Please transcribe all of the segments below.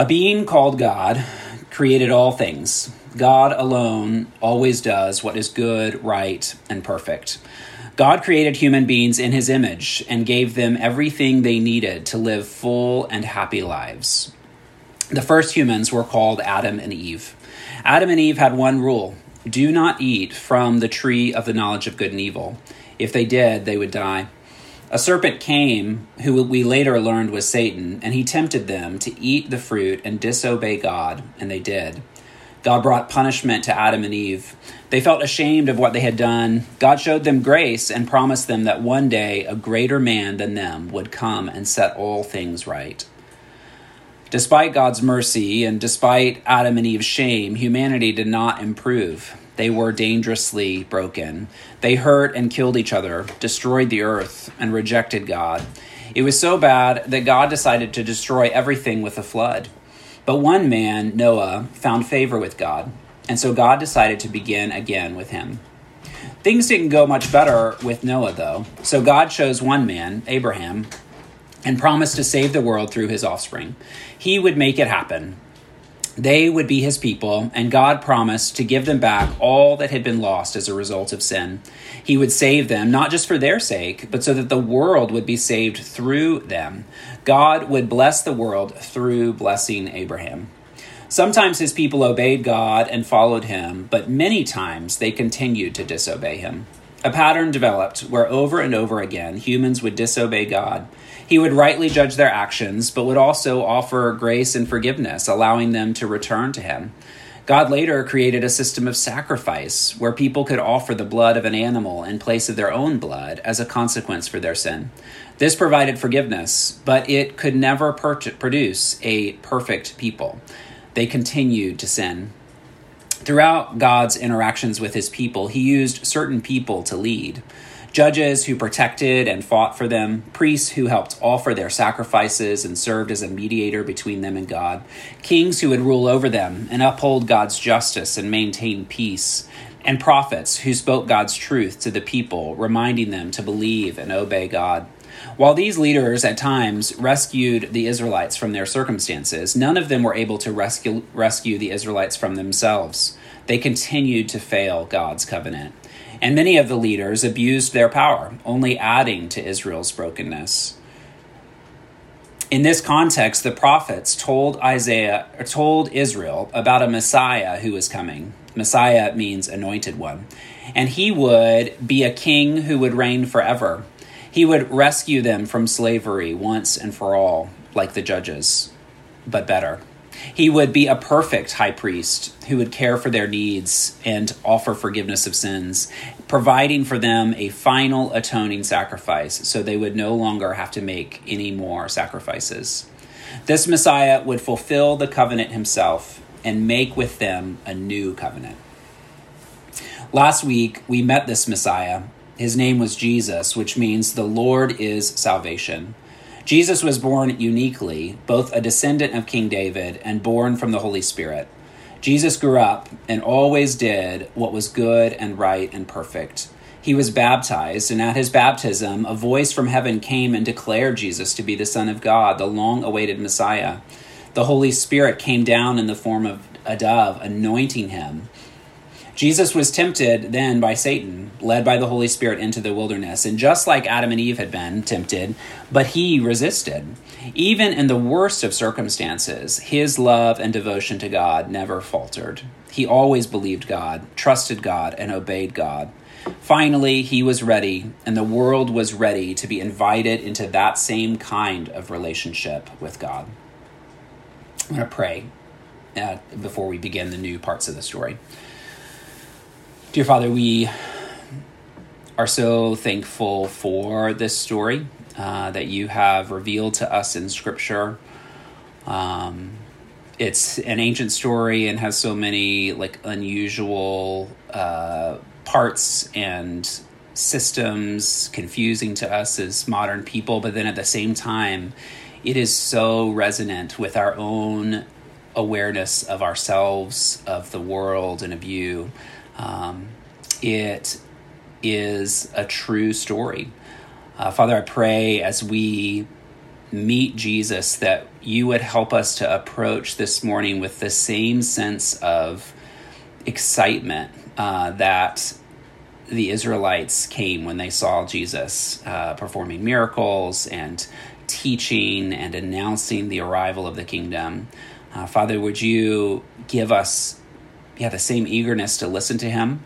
A being called God created all things. God alone always does what is good, right, and perfect. God created human beings in his image and gave them everything they needed to live full and happy lives. The first humans were called Adam and Eve. Adam and Eve had one rule do not eat from the tree of the knowledge of good and evil. If they did, they would die. A serpent came, who we later learned was Satan, and he tempted them to eat the fruit and disobey God, and they did. God brought punishment to Adam and Eve. They felt ashamed of what they had done. God showed them grace and promised them that one day a greater man than them would come and set all things right. Despite God's mercy and despite Adam and Eve's shame, humanity did not improve. They were dangerously broken. They hurt and killed each other, destroyed the earth, and rejected God. It was so bad that God decided to destroy everything with a flood. But one man, Noah, found favor with God, and so God decided to begin again with him. Things didn't go much better with Noah, though, so God chose one man, Abraham, and promised to save the world through his offspring. He would make it happen. They would be his people, and God promised to give them back all that had been lost as a result of sin. He would save them, not just for their sake, but so that the world would be saved through them. God would bless the world through blessing Abraham. Sometimes his people obeyed God and followed him, but many times they continued to disobey him. A pattern developed where over and over again humans would disobey God. He would rightly judge their actions, but would also offer grace and forgiveness, allowing them to return to Him. God later created a system of sacrifice where people could offer the blood of an animal in place of their own blood as a consequence for their sin. This provided forgiveness, but it could never per- produce a perfect people. They continued to sin. Throughout God's interactions with his people, he used certain people to lead judges who protected and fought for them, priests who helped offer their sacrifices and served as a mediator between them and God, kings who would rule over them and uphold God's justice and maintain peace, and prophets who spoke God's truth to the people, reminding them to believe and obey God. While these leaders at times rescued the Israelites from their circumstances, none of them were able to rescue, rescue the Israelites from themselves. They continued to fail God's covenant. And many of the leaders abused their power, only adding to Israel's brokenness. In this context, the prophets told Isaiah told Israel about a Messiah who was coming. Messiah means anointed one. And he would be a king who would reign forever. He would rescue them from slavery once and for all, like the judges, but better. He would be a perfect high priest who would care for their needs and offer forgiveness of sins, providing for them a final atoning sacrifice so they would no longer have to make any more sacrifices. This Messiah would fulfill the covenant himself and make with them a new covenant. Last week, we met this Messiah his name was Jesus, which means the Lord is salvation. Jesus was born uniquely, both a descendant of King David and born from the Holy Spirit. Jesus grew up and always did what was good and right and perfect. He was baptized, and at his baptism, a voice from heaven came and declared Jesus to be the Son of God, the long awaited Messiah. The Holy Spirit came down in the form of a dove, anointing him. Jesus was tempted then by Satan, led by the Holy Spirit into the wilderness, and just like Adam and Eve had been tempted, but he resisted. Even in the worst of circumstances, his love and devotion to God never faltered. He always believed God, trusted God, and obeyed God. Finally, he was ready, and the world was ready to be invited into that same kind of relationship with God. I'm going to pray uh, before we begin the new parts of the story. Dear Father, we are so thankful for this story uh, that you have revealed to us in Scripture. Um, it's an ancient story and has so many like unusual uh, parts and systems, confusing to us as modern people. But then at the same time, it is so resonant with our own awareness of ourselves, of the world, and of you. Um, it is a true story. Uh, Father, I pray as we meet Jesus that you would help us to approach this morning with the same sense of excitement uh, that the Israelites came when they saw Jesus uh, performing miracles and teaching and announcing the arrival of the kingdom. Uh, Father, would you give us yeah, the same eagerness to listen to him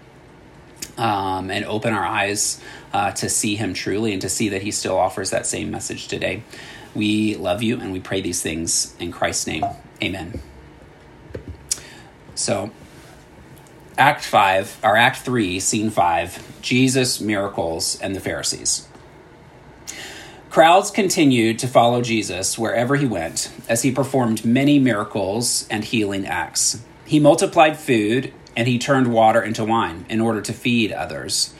um, and open our eyes uh, to see him truly and to see that he still offers that same message today. We love you and we pray these things in Christ's name. Amen. So, Act 5, or Act 3, Scene 5 Jesus, Miracles, and the Pharisees. Crowds continued to follow Jesus wherever he went, as he performed many miracles and healing acts. He multiplied food, and he turned water into wine in order to feed others.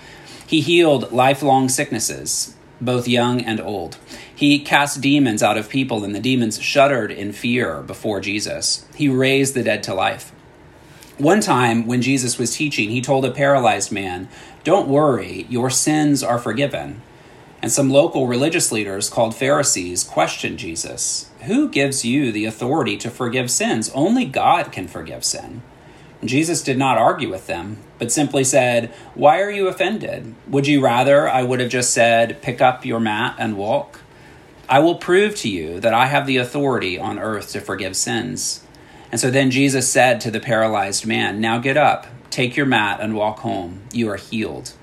He healed lifelong sicknesses, both young and old. He cast demons out of people, and the demons shuddered in fear before Jesus. He raised the dead to life. One time, when Jesus was teaching, he told a paralyzed man, Don't worry, your sins are forgiven. And some local religious leaders, called Pharisees, questioned Jesus Who gives you the authority to forgive sins? Only God can forgive sin. Jesus did not argue with them, but simply said, Why are you offended? Would you rather I would have just said, Pick up your mat and walk? I will prove to you that I have the authority on earth to forgive sins. And so then Jesus said to the paralyzed man, Now get up, take your mat, and walk home. You are healed.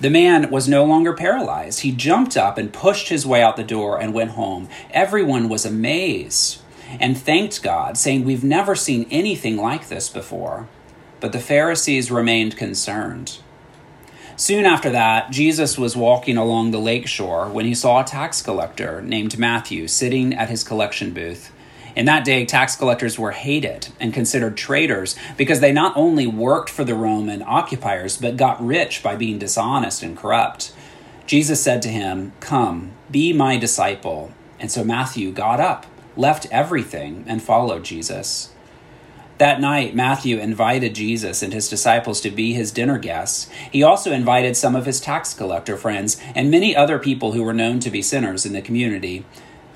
The man was no longer paralyzed. He jumped up and pushed his way out the door and went home. Everyone was amazed and thanked God, saying, We've never seen anything like this before. But the Pharisees remained concerned. Soon after that, Jesus was walking along the lake shore when he saw a tax collector named Matthew sitting at his collection booth. In that day, tax collectors were hated and considered traitors because they not only worked for the Roman occupiers, but got rich by being dishonest and corrupt. Jesus said to him, Come, be my disciple. And so Matthew got up, left everything, and followed Jesus. That night, Matthew invited Jesus and his disciples to be his dinner guests. He also invited some of his tax collector friends and many other people who were known to be sinners in the community.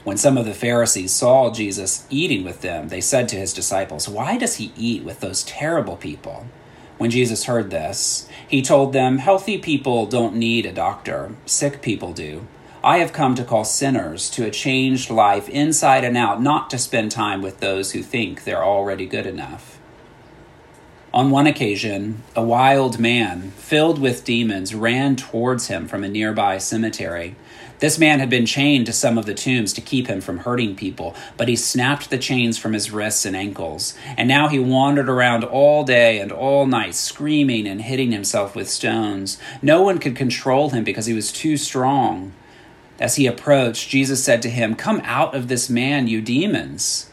When some of the Pharisees saw Jesus eating with them, they said to his disciples, Why does he eat with those terrible people? When Jesus heard this, he told them, Healthy people don't need a doctor, sick people do. I have come to call sinners to a changed life inside and out, not to spend time with those who think they're already good enough. On one occasion, a wild man, filled with demons, ran towards him from a nearby cemetery. This man had been chained to some of the tombs to keep him from hurting people, but he snapped the chains from his wrists and ankles, and now he wandered around all day and all night, screaming and hitting himself with stones. No one could control him because he was too strong. As he approached, Jesus said to him, Come out of this man, you demons.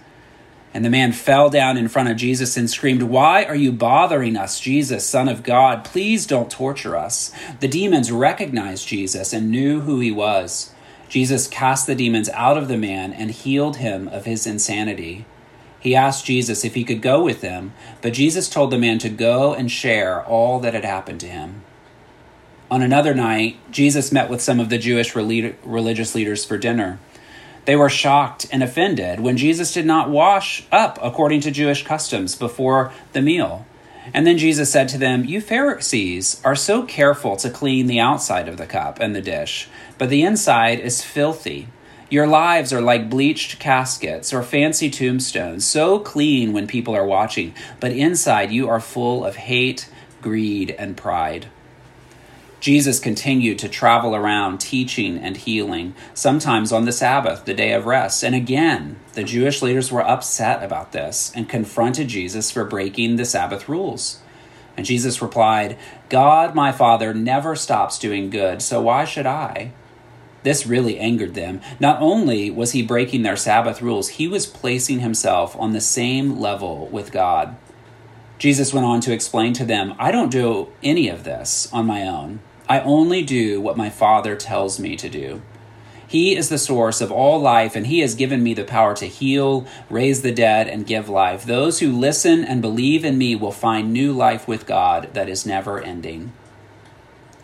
And the man fell down in front of Jesus and screamed, Why are you bothering us, Jesus, Son of God? Please don't torture us. The demons recognized Jesus and knew who he was. Jesus cast the demons out of the man and healed him of his insanity. He asked Jesus if he could go with them, but Jesus told the man to go and share all that had happened to him. On another night, Jesus met with some of the Jewish religious leaders for dinner. They were shocked and offended when Jesus did not wash up according to Jewish customs before the meal. And then Jesus said to them, You Pharisees are so careful to clean the outside of the cup and the dish, but the inside is filthy. Your lives are like bleached caskets or fancy tombstones, so clean when people are watching, but inside you are full of hate, greed, and pride. Jesus continued to travel around teaching and healing, sometimes on the Sabbath, the day of rest. And again, the Jewish leaders were upset about this and confronted Jesus for breaking the Sabbath rules. And Jesus replied, God, my Father, never stops doing good, so why should I? This really angered them. Not only was he breaking their Sabbath rules, he was placing himself on the same level with God. Jesus went on to explain to them, I don't do any of this on my own. I only do what my Father tells me to do. He is the source of all life, and He has given me the power to heal, raise the dead, and give life. Those who listen and believe in me will find new life with God that is never ending.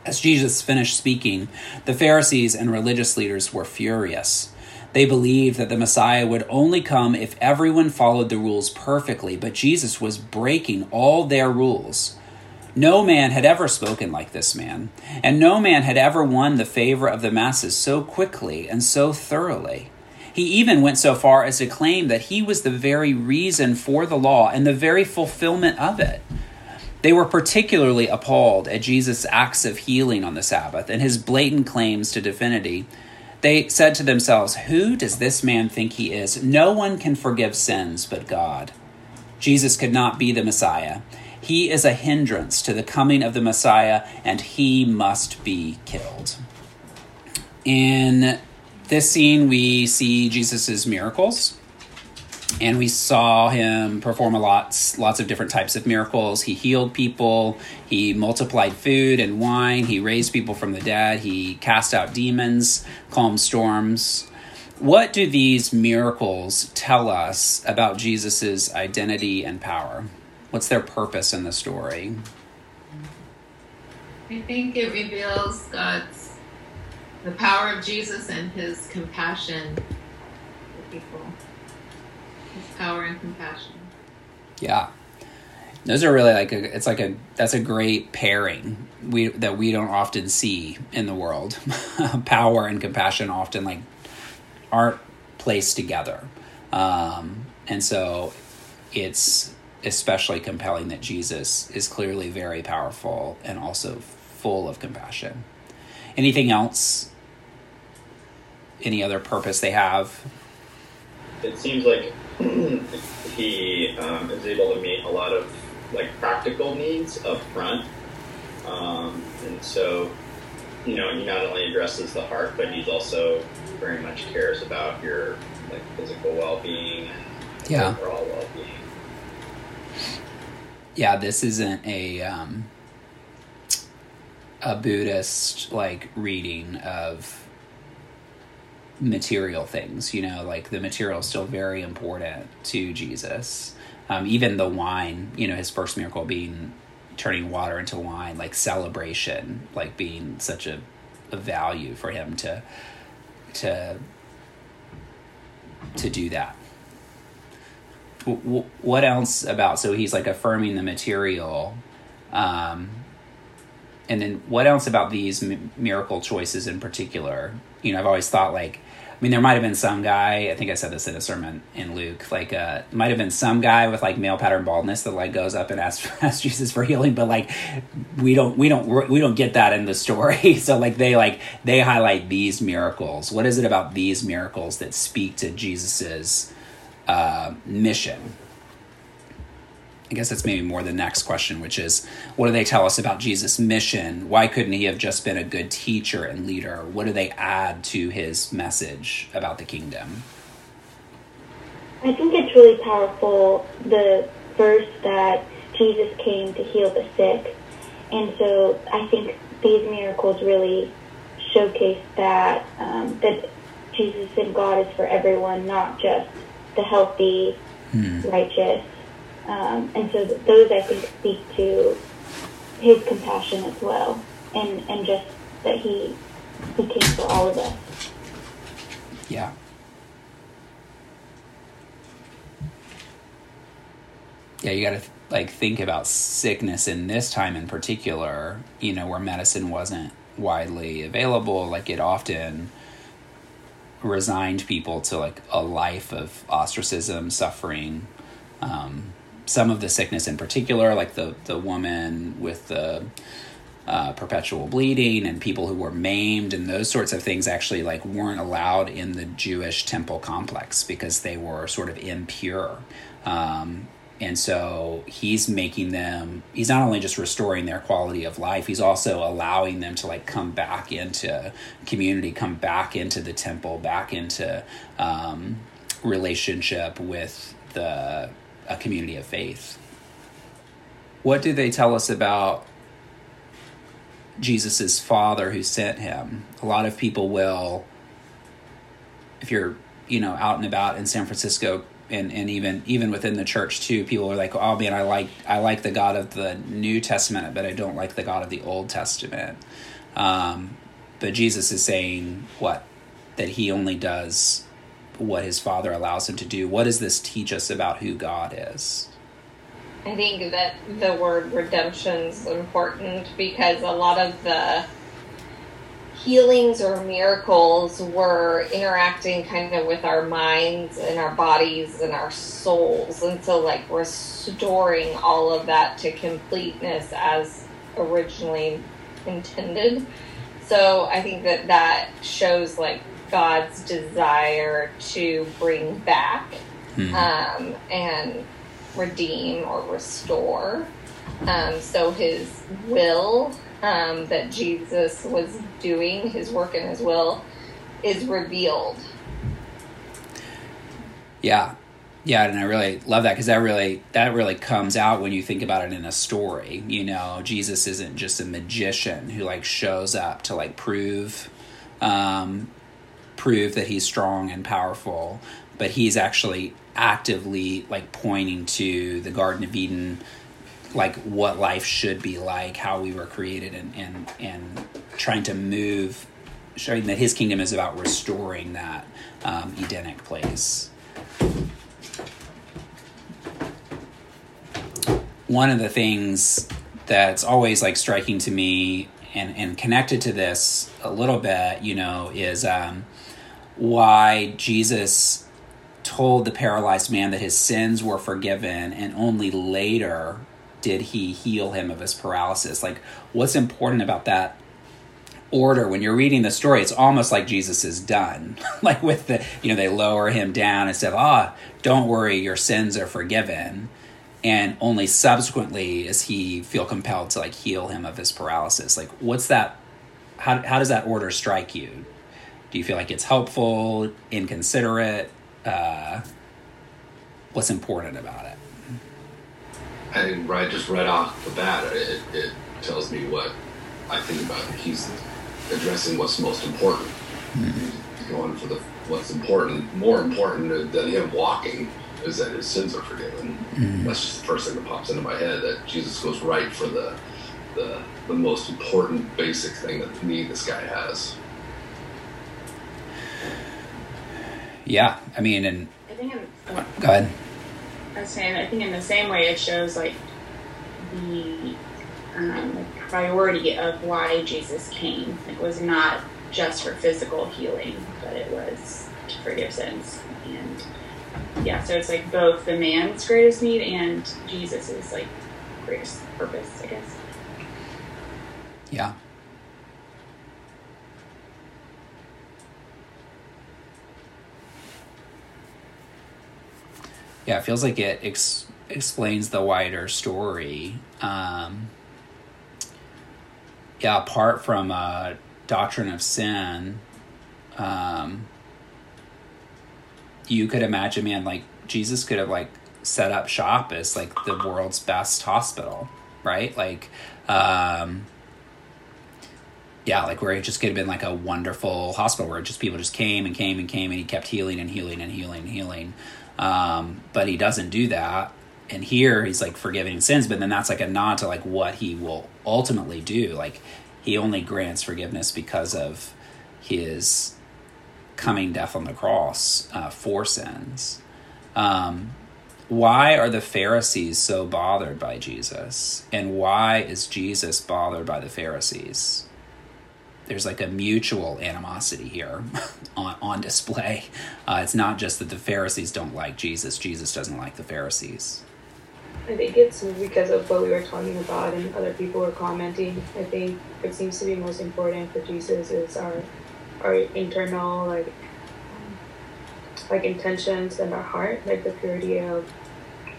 As Jesus finished speaking, the Pharisees and religious leaders were furious. They believed that the Messiah would only come if everyone followed the rules perfectly, but Jesus was breaking all their rules. No man had ever spoken like this man, and no man had ever won the favor of the masses so quickly and so thoroughly. He even went so far as to claim that he was the very reason for the law and the very fulfillment of it. They were particularly appalled at Jesus' acts of healing on the Sabbath and his blatant claims to divinity. They said to themselves, Who does this man think he is? No one can forgive sins but God. Jesus could not be the Messiah. He is a hindrance to the coming of the Messiah, and he must be killed. In this scene, we see Jesus' miracles and we saw him perform a lots lots of different types of miracles. He healed people he multiplied food and wine he raised people from the dead he cast out demons calmed storms. What do these miracles tell us about jesus' identity and power what's their purpose in the story i think it reveals god's the power of jesus and his compassion for people His power and compassion. Yeah. Those are really like a, it's like a that's a great pairing we that we don't often see in the world. power and compassion often like aren't placed together. Um, and so it's especially compelling that Jesus is clearly very powerful and also full of compassion. Anything else? Any other purpose they have? It seems like he um, is able to meet a lot of like practical needs up front, um, and so you know he not only addresses the heart, but he's also very much cares about your like physical well being and yeah. overall well being. Yeah, this isn't a um, a Buddhist like reading of material things you know? Like the material is still very important to jesus. Um, even the wine you know his first miracle being turning water into wine like celebration like being such a, a value for him to to to do that what else about so he's like affirming the material um, and then what else about these miracle choices in particular you know i've always thought like I mean, there might have been some guy. I think I said this in a sermon in Luke. Like, uh, might have been some guy with like male pattern baldness that like goes up and asks, asks Jesus for healing, but like we don't we don't we don't get that in the story. so like they like they highlight these miracles. What is it about these miracles that speak to Jesus's uh, mission? I guess that's maybe more the next question, which is what do they tell us about Jesus' mission? Why couldn't he have just been a good teacher and leader? What do they add to his message about the kingdom? I think it's really powerful the verse that Jesus came to heal the sick. And so I think these miracles really showcase that um, that Jesus and God is for everyone, not just the healthy, hmm. righteous, um, and so those, I think, speak to his compassion as well, and, and just that he, he came for all of us. Yeah. Yeah, you got to like think about sickness in this time in particular, you know, where medicine wasn't widely available, like it often resigned people to like a life of ostracism, suffering, um, some of the sickness in particular, like the the woman with the uh, perpetual bleeding and people who were maimed and those sorts of things actually like weren't allowed in the Jewish temple complex because they were sort of impure. Um, and so he's making them he's not only just restoring their quality of life he's also allowing them to like come back into community come back into the temple back into um, relationship with the a community of faith. What do they tell us about Jesus' father who sent him? A lot of people will, if you're, you know, out and about in San Francisco and, and even even within the church too, people are like, oh man, I like I like the God of the New Testament, but I don't like the God of the Old Testament. Um, but Jesus is saying what? That he only does what his father allows him to do. What does this teach us about who God is? I think that the word redemption is important because a lot of the healings or miracles were interacting kind of with our minds and our bodies and our souls. And so, like, restoring all of that to completeness as originally intended. So, I think that that shows, like, God's desire to bring back Hmm. um, and redeem or restore. Um, so his will um, that Jesus was doing, his work and his will, is revealed. Yeah. Yeah, and I really love that because that really that really comes out when you think about it in a story. You know, Jesus isn't just a magician who like shows up to like prove um, prove that he's strong and powerful, but he's actually actively like pointing to the Garden of Eden, like what life should be like, how we were created, and and and trying to move, showing that his kingdom is about restoring that um, Edenic place. one of the things that's always like striking to me and, and connected to this a little bit, you know, is um, why Jesus told the paralyzed man that his sins were forgiven and only later did he heal him of his paralysis. Like, what's important about that order? When you're reading the story it's almost like jesus is done. Like with the you know they lower him down and said ah don't worry your sins are forgiven. And only subsequently does he feel compelled to like heal him of his paralysis. Like what's that how, how does that order strike you? Do you feel like it's helpful inconsiderate? Uh, what's important about it I think right just right off the bat, it, it tells me what I think about. He's addressing what's most important. He's going for the what's important. More important than him walking is that his sins are forgiven. Mm-hmm. That's just the first thing that pops into my head. That Jesus goes right for the the the most important basic thing that need this guy has. yeah i mean and I think in, oh, go ahead I saying, I think in the same way, it shows like the um, like, priority of why Jesus came. It was not just for physical healing, but it was to forgive sins. And yeah, so it's like both the man's greatest need and Jesus's like greatest purpose, I guess. Yeah. Yeah, it feels like it ex- explains the wider story. Um, yeah, apart from uh, doctrine of sin, um, you could imagine, man, like Jesus could have like set up shop as like the world's best hospital, right? Like, um, yeah, like where it just could have been like a wonderful hospital where just people just came and came and came and he kept healing and healing and healing and healing. Um, but he doesn't do that. And here he's like forgiving sins, but then that's like a nod to like what he will ultimately do. Like he only grants forgiveness because of his coming death on the cross uh, for sins. Um, why are the Pharisees so bothered by Jesus? And why is Jesus bothered by the Pharisees? There's like a mutual animosity here on, on display. Uh, it's not just that the Pharisees don't like Jesus, Jesus doesn't like the Pharisees. I think it's because of what we were talking about and other people were commenting. I think it seems to be most important for Jesus is our our internal like like intentions and our heart, like the purity of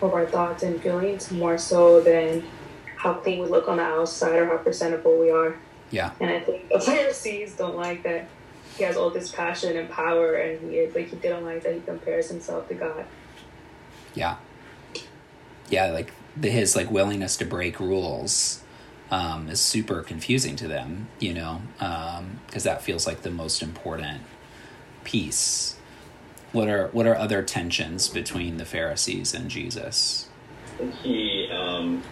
of our thoughts and feelings, more so than how clean we look on the outside or how presentable we are. Yeah. And I think the Pharisees don't like that he has all this passion and power and he like he didn't like that he compares himself to God. Yeah. Yeah, like the, his like willingness to break rules um, is super confusing to them, you know, because that feels like the most important piece. What are what are other tensions between the Pharisees and Jesus? he um,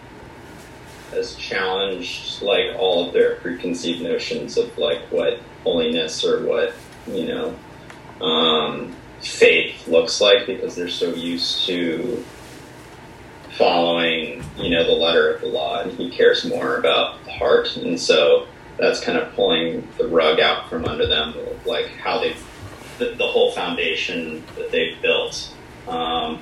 has challenged like all of their preconceived notions of like what holiness or what you know um, faith looks like because they're so used to following, you know, the letter of the law, and he cares more about the heart, and so that's kind of pulling the rug out from under them, like how they, the, the whole foundation that they've built. Um,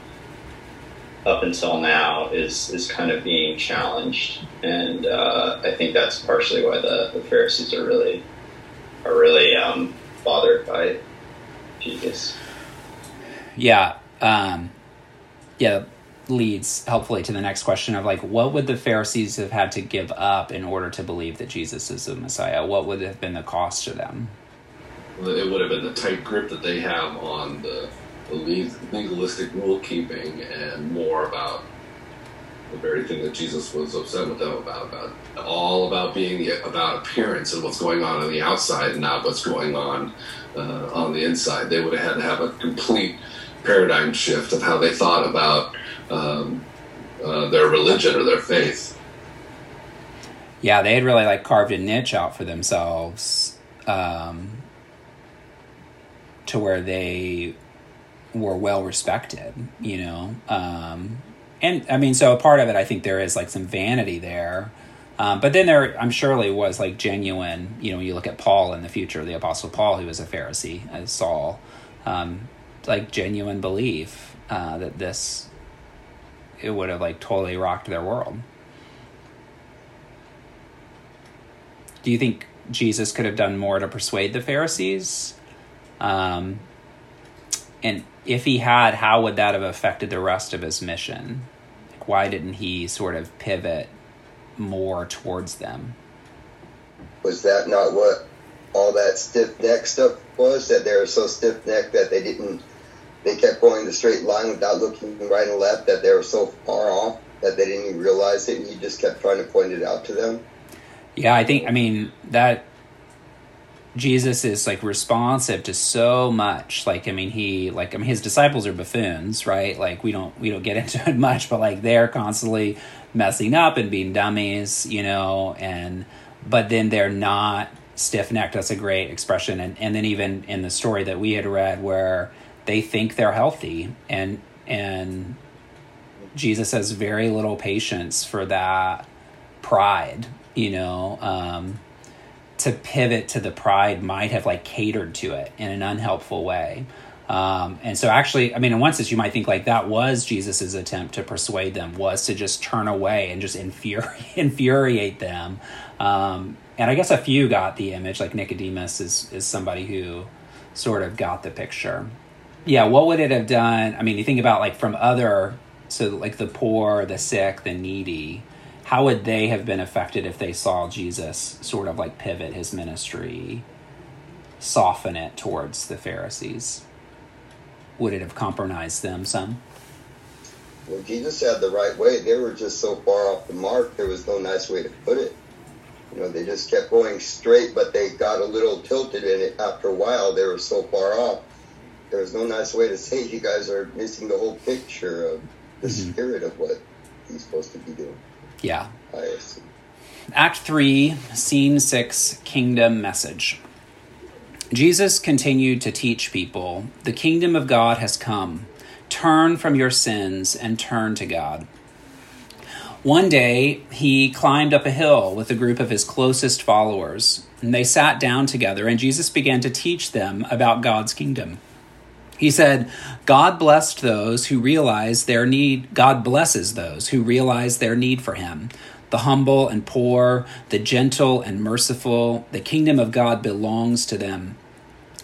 up until now is is kind of being challenged, and uh, I think that's partially why the, the Pharisees are really are really um, bothered by Jesus. Yeah, um, yeah, leads helpfully to the next question of like, what would the Pharisees have had to give up in order to believe that Jesus is the Messiah? What would have been the cost to them? It would have been the tight grip that they have on the, the legalistic rule keeping and more about the very thing that Jesus was upset with them about, about all about being about appearance and what's going on on the outside, and not what's going on uh, on the inside. They would have had to have a complete paradigm shift of how they thought about um, uh, their religion or their faith. Yeah, they had really like carved a niche out for themselves um, to where they were well respected, you know. Um, and I mean, so a part of it, I think there is like some vanity there. Um, but then there, I'm surely was like genuine, you know, when you look at Paul in the future, the Apostle Paul, who was a Pharisee, as Saul, um, like genuine belief uh, that this it would have like totally rocked their world. Do you think Jesus could have done more to persuade the Pharisees? Um, and if he had, how would that have affected the rest of his mission? Like, why didn't he sort of pivot more towards them? Was that not what all that stiff neck stuff was? That they were so stiff necked that they didn't they kept going the straight line without looking right and left that they were so far off that they didn't even realize it and you just kept trying to point it out to them yeah i think i mean that jesus is like responsive to so much. Like i mean he like i mean his disciples are buffoons right? Like we don't we don't get into it much but like they're constantly messing up and being dummies you know and but then they're not stiff-necked. That's a great expression. And and then even in the story that we had read where they think they're healthy and and Jesus has very little patience for that pride, you know. Um, to pivot to the pride might have like catered to it in an unhelpful way. Um, and so, actually, I mean, in one sense, you might think like that was Jesus's attempt to persuade them was to just turn away and just infuri- infuriate them. Um, and I guess a few got the image, like Nicodemus is is somebody who sort of got the picture yeah, what would it have done? I mean, you think about like from other, so like the poor, the sick, the needy, how would they have been affected if they saw Jesus sort of like pivot his ministry, soften it towards the Pharisees? Would it have compromised them some? Well, Jesus had the right way. They were just so far off the mark, there was no nice way to put it. You know, they just kept going straight, but they got a little tilted in it after a while. They were so far off There was no nice way to say you guys are missing the whole picture of the mm-hmm. spirit of what he's supposed to be doing. Yeah. Act 3, Scene 6, Kingdom Message. Jesus continued to teach people the kingdom of God has come. Turn from your sins and turn to God. One day, he climbed up a hill with a group of his closest followers, and they sat down together, and Jesus began to teach them about God's kingdom. He said, God blessed those who realize their need, God blesses those who realize their need for Him. The humble and poor, the gentle and merciful, the kingdom of God belongs to them.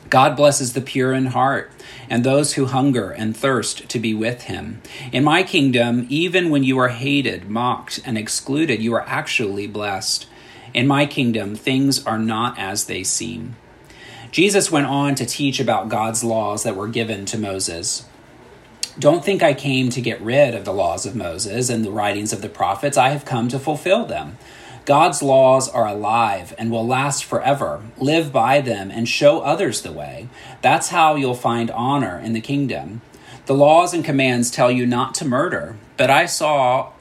God blesses the pure in heart and those who hunger and thirst to be with him. In my kingdom, even when you are hated, mocked, and excluded, you are actually blessed. In my kingdom, things are not as they seem. Jesus went on to teach about God's laws that were given to Moses. Don't think I came to get rid of the laws of Moses and the writings of the prophets. I have come to fulfill them. God's laws are alive and will last forever. Live by them and show others the way. That's how you'll find honor in the kingdom. The laws and commands tell you not to murder, but I saw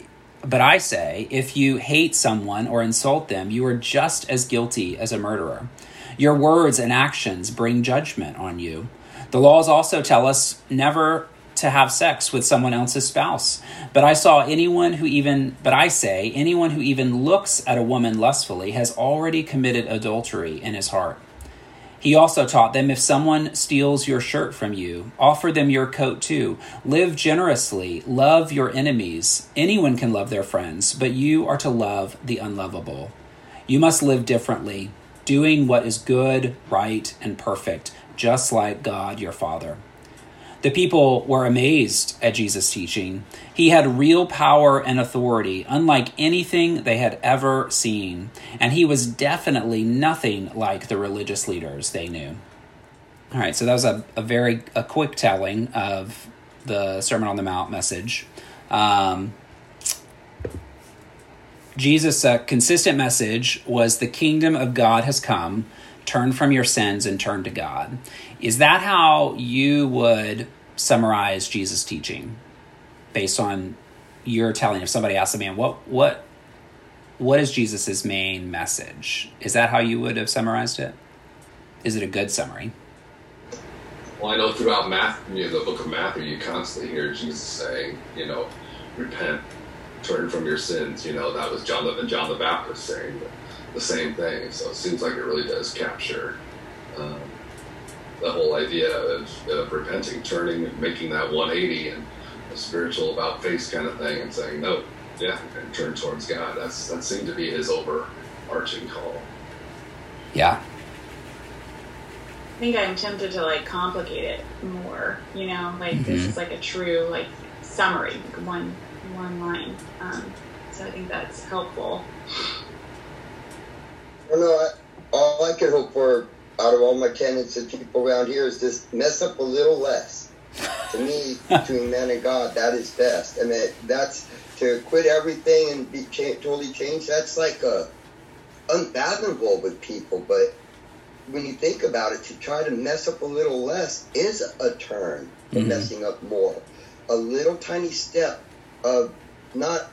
but I say, if you hate someone or insult them, you are just as guilty as a murderer. Your words and actions bring judgment on you. The laws also tell us never to have sex with someone else's spouse. But I saw anyone who even, but I say, anyone who even looks at a woman lustfully has already committed adultery in his heart. He also taught them if someone steals your shirt from you, offer them your coat too. Live generously, love your enemies. Anyone can love their friends, but you are to love the unlovable. You must live differently, doing what is good, right, and perfect, just like God your Father. The people were amazed at Jesus' teaching. He had real power and authority, unlike anything they had ever seen, and he was definitely nothing like the religious leaders they knew. All right, so that was a, a very a quick telling of the Sermon on the Mount message. Um, Jesus' uh, consistent message was the kingdom of God has come turn from your sins and turn to God. Is that how you would summarize Jesus' teaching based on your telling? If somebody asked a man, what what what is Jesus' main message? Is that how you would have summarized it? Is it a good summary? Well, I know throughout Matthew, the book of Matthew, you constantly hear Jesus saying, you know, repent, turn from your sins. You know, that was John the John the Baptist saying the same thing. So it seems like it really does capture um, the whole idea of, of repenting, turning, making that 180 and a spiritual about face kind of thing, and saying no, yeah, and turn towards God. That's that seemed to be his overarching call. Yeah. I think I'm tempted to like complicate it more. You know, like Mhm. this is like a true like summary, like one one line. Um, so I think that's helpful. Well, no, I, all I can hope for out of all my tenants and people around here is just mess up a little less. To me, between man and God, that is best. And that that's to quit everything and be cha- totally changed. That's like a unfathomable with people. But when you think about it, to try to mess up a little less is a turn to Mhm. messing up more. A little tiny step not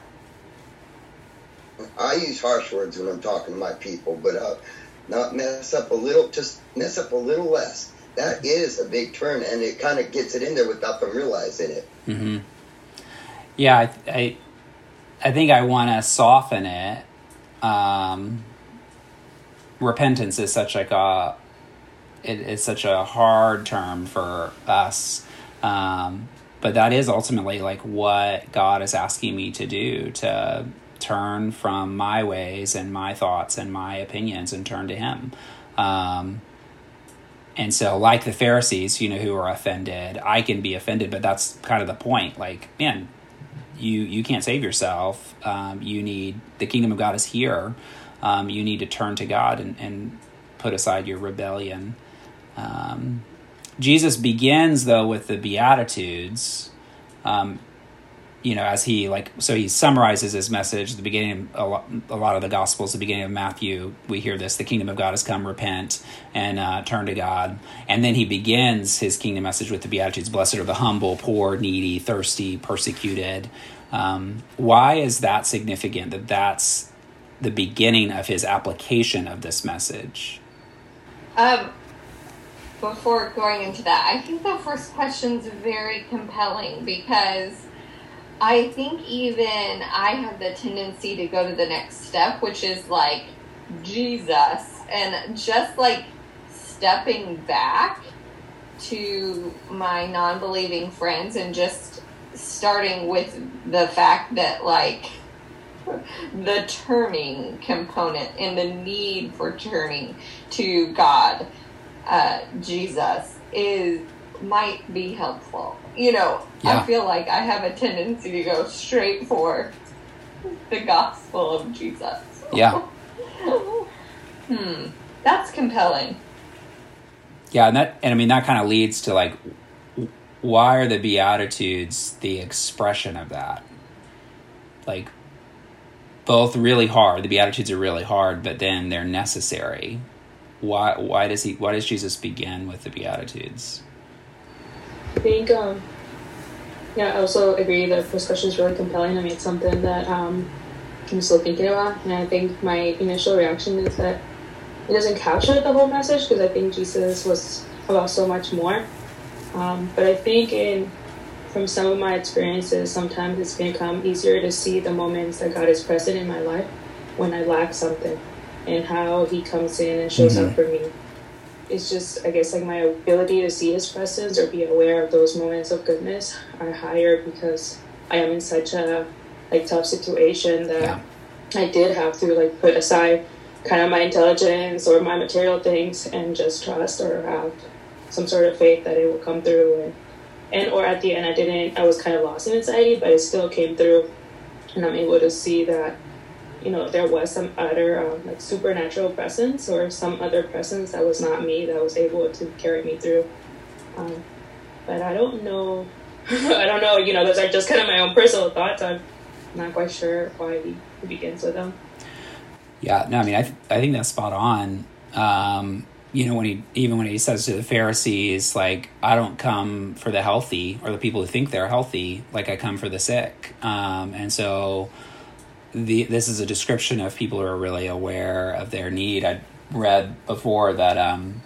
I use harsh words when I'm talking to my people, but uh, not mess up a little, just mess up a little less. That is a big turn, and it kind of gets it in there without them realizing it. hmm Yeah, I, I, I think I want to soften it. Um, repentance is such like a, it, it's such a hard term for us, um, but that is ultimately like what God is asking me to do to turn from my ways and my thoughts and my opinions and turn to Him. Um, and so, like the Pharisees, you know, who are offended, I can be offended, but that's kind of the point. Like, man, you you can't save yourself. Um, you need the kingdom of God is here. Um, you need to turn to God and, and put aside your rebellion. Um, Jesus begins though with the Beatitudes. Um, you know, as he like, so he summarizes his message. at The beginning, of a lot, a lot of the Gospels, the beginning of Matthew, we hear this: the kingdom of God has come. Repent and uh, turn to God. And then he begins his kingdom message with the Beatitudes: Blessed are the humble, poor, needy, thirsty, persecuted. Um, why is that significant? That that's the beginning of his application of this message. Um, before going into that, I think the first question's very compelling because I think even I have the tendency to go to the next step, which is like Jesus, and just like stepping back to my non believing friends and just starting with the fact that, like, the turning component and the need for turning to God, uh, Jesus, is might be helpful. You know, Yeah. I feel like I have a tendency to go straight for the gospel of Jesus. Yeah. hmm, that's compelling. Yeah, and that and I mean that kind of leads to like why are the beatitudes the expression of that? Like both really hard. The beatitudes are really hard, but then they're necessary. Why why does he why does Jesus begin with the beatitudes? I think, um, yeah, I also agree that first question is really compelling. I mean, it's something that um, I'm still thinking about, and I think my initial reaction is that it doesn't capture the whole message because I think Jesus was about so much more. Um, but I think in from some of my experiences, sometimes it's become easier to see the moments that God is present in my life when I lack something and how He comes in and shows Mhm. up for me. It's just, I guess, like my ability to see His presence or be aware of those moments of goodness are higher because I am in such a like tough situation that Yeah. I did have to like put aside kind of my intelligence or my material things and just trust or have some sort of faith that it will come through and and or at the end I didn't I was kind of lost in anxiety but it still came through and I'm able to see that you know there was some other um, like supernatural presence or some other presence that was not me that was able to carry me through um, but I don't know I don't know you know those are just kind of my own personal thoughts I'm not quite sure why he, begins with them Yeah, no, I mean, I, th- I think that's spot on. Um, you know, when he even when he says to the Pharisees, like, I don't come for the healthy or the people who think they're healthy, like I come for the sick. Um, and so, the this is a description of people who are really aware of their need. I read before that um,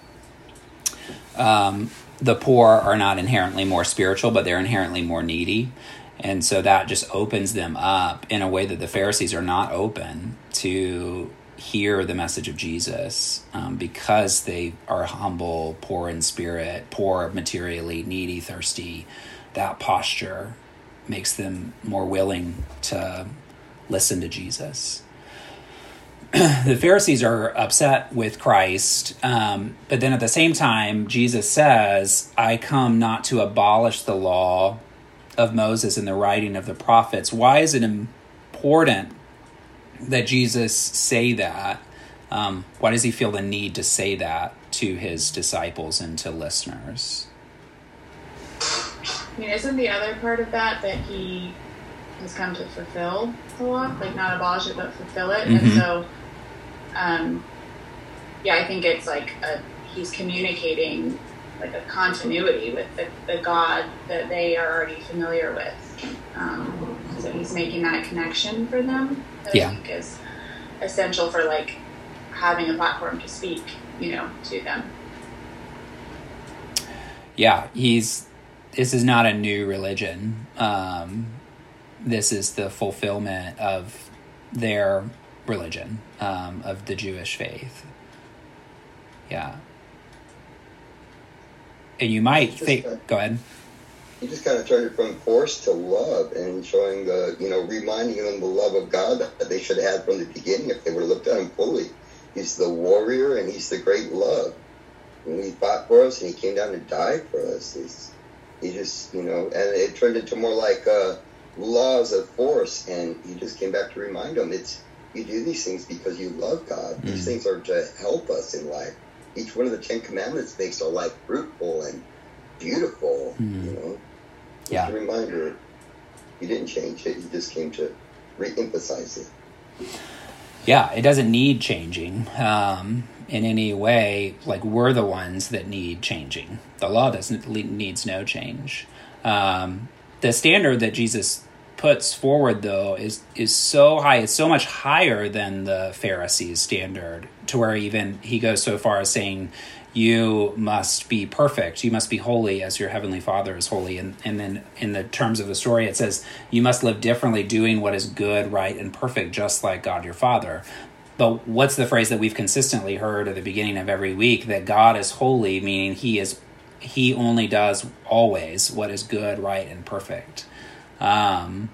um, the poor are not inherently more spiritual, but they're inherently more needy. And so that just opens them up in a way that the Pharisees are not open to hear the message of Jesus um, because they are humble, poor in spirit, poor materially, needy, thirsty. That posture makes them more willing to listen to Jesus. the Pharisees are upset with Christ, um, but then at the same time, Jesus says, I come not to abolish the law of Moses and the writing of the prophets. Why is it important that Jesus say that? Um, why does he feel the need to say that to his disciples and to listeners? I mean, isn't the other part of that that he has come to fulfill the law, like not abolish it but fulfill it? Mhm. And so, um, yeah, I think it's like a, he's communicating like a continuity with the, the God that they are already familiar with. Um, so he's making that connection for them. That Yeah. I think is essential for like having a platform to speak, you know, to them. yeah, he's this is not a new religion. Um, this is the fulfillment of their religion, um, of the Jewish faith. Yeah. And you might think, uh, go ahead. He just kind of turned it from force to love and showing the, you know, reminding them the love of God that they should have had from the beginning if they would have looked at him fully. He's the warrior and he's the great love. And he fought for us and he came down to die for us. He's, he just, you know, and it turned into more like uh, laws of force. And he just came back to remind them it's, you do these things because you love God. These Mm. things are to help us in life. Each one of the Ten Commandments makes our life fruitful and beautiful, Mm. you know. Just Yeah. a reminder, he didn't change it. He just came to re-emphasize it. yeah, it doesn't need changing um, in any way. Like we're the ones that need changing. The law doesn't needs no change. Um, the standard that Jesus puts forward, though, is is so high. It's so much higher than the Pharisees' standard, to where even he goes so far as saying, "You must be perfect. You must be holy, as your heavenly Father is holy." And and then in the terms of the story, it says, "You must live differently, doing what is good, right, and perfect, just like God your Father." But what's the phrase that we've consistently heard at the beginning of every week? That God is holy, meaning He is He only does always what is good, right, and perfect. Um,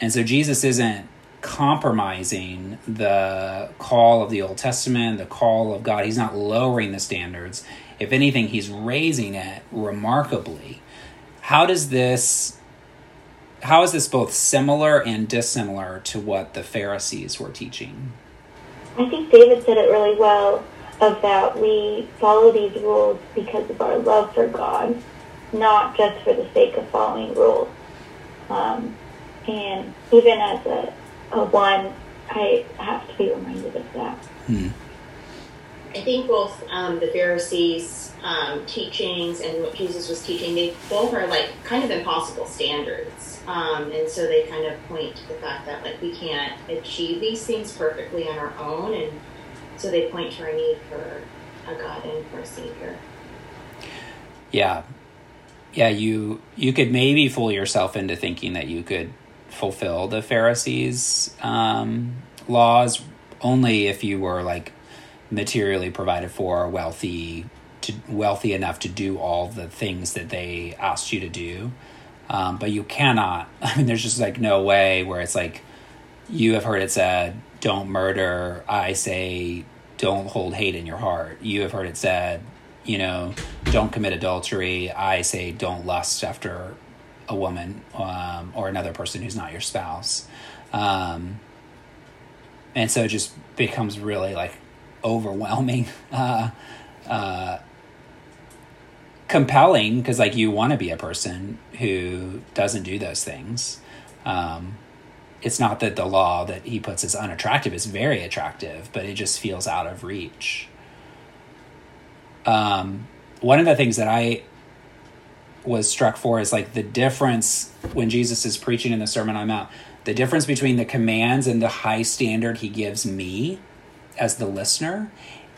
and so Jesus isn't compromising the call of the Old Testament, the call of God. He's not lowering the standards. If anything, he's raising it remarkably. How does this how is this both similar and dissimilar to what the Pharisees were teaching? I think David said it really well of that we follow these rules because of our love for God, not just for the sake of following rules. Um, and even as a, a one, I have to be reminded of that. Hmm. I think both um, the Pharisees' um, teachings and what Jesus was teaching, they both are like kind of impossible standards. Um, and so they kind of point to the fact that like we can't achieve these things perfectly on our own. And so they point to our need for a God and for a Savior. Yeah. Yeah, you you could maybe fool yourself into thinking that you could fulfill the Pharisees' um, laws only if you were like materially provided for, wealthy, to wealthy enough to do all the things that they asked you to do. Um, but you cannot. I mean, there's just like no way where it's like you have heard it said, "Don't murder." I say, "Don't hold hate in your heart." You have heard it said, you know, don't commit adultery. I say don't lust after a woman um, or another person who's not your spouse. Um, and so it just becomes really like overwhelming, uh, uh, compelling because like you want to be a person who doesn't do those things. Um, it's not that the law that he puts is unattractive; it's very attractive, but it just feels out of reach um, one of the things that I was struck for is like the difference when Jesus is preaching in the Sermon on the Mount, the difference between the commands and the high standard he gives me as the listener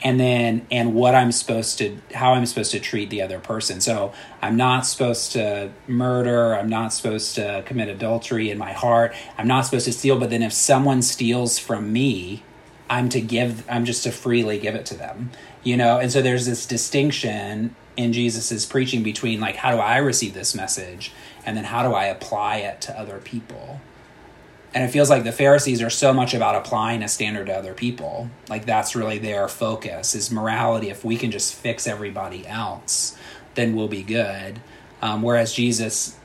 and then and what I'm supposed to how I'm supposed to treat the other person. So I'm not supposed to murder, I'm not supposed to commit adultery in my heart. I'm not supposed to steal, but then if someone steals from me, I'm to give I'm just to freely give it to them you know? And so there's this distinction in jesus's preaching between like how do i receive this message and then how do i apply it to other people? And it feels like the pharisees are so much about applying a standard to other people. Like that's really their focus is morality. If we can just fix everybody else then we'll be good. Um, whereas jesus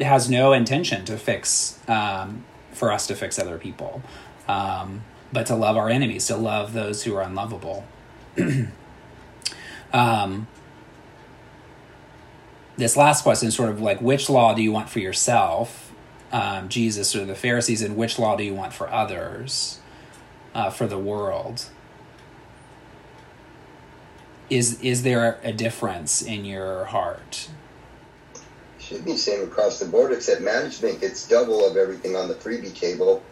has no intention to fix um, for us to fix other people. Um, but to love our enemies to love those who are unlovable um, this last question is sort of like which law do you want for yourself, um, Jesus or the Pharisees, and which law do you want for others, uh, for the world? Is is there a difference in your heart? Should be same across the board, except management gets double of everything on the freebie table.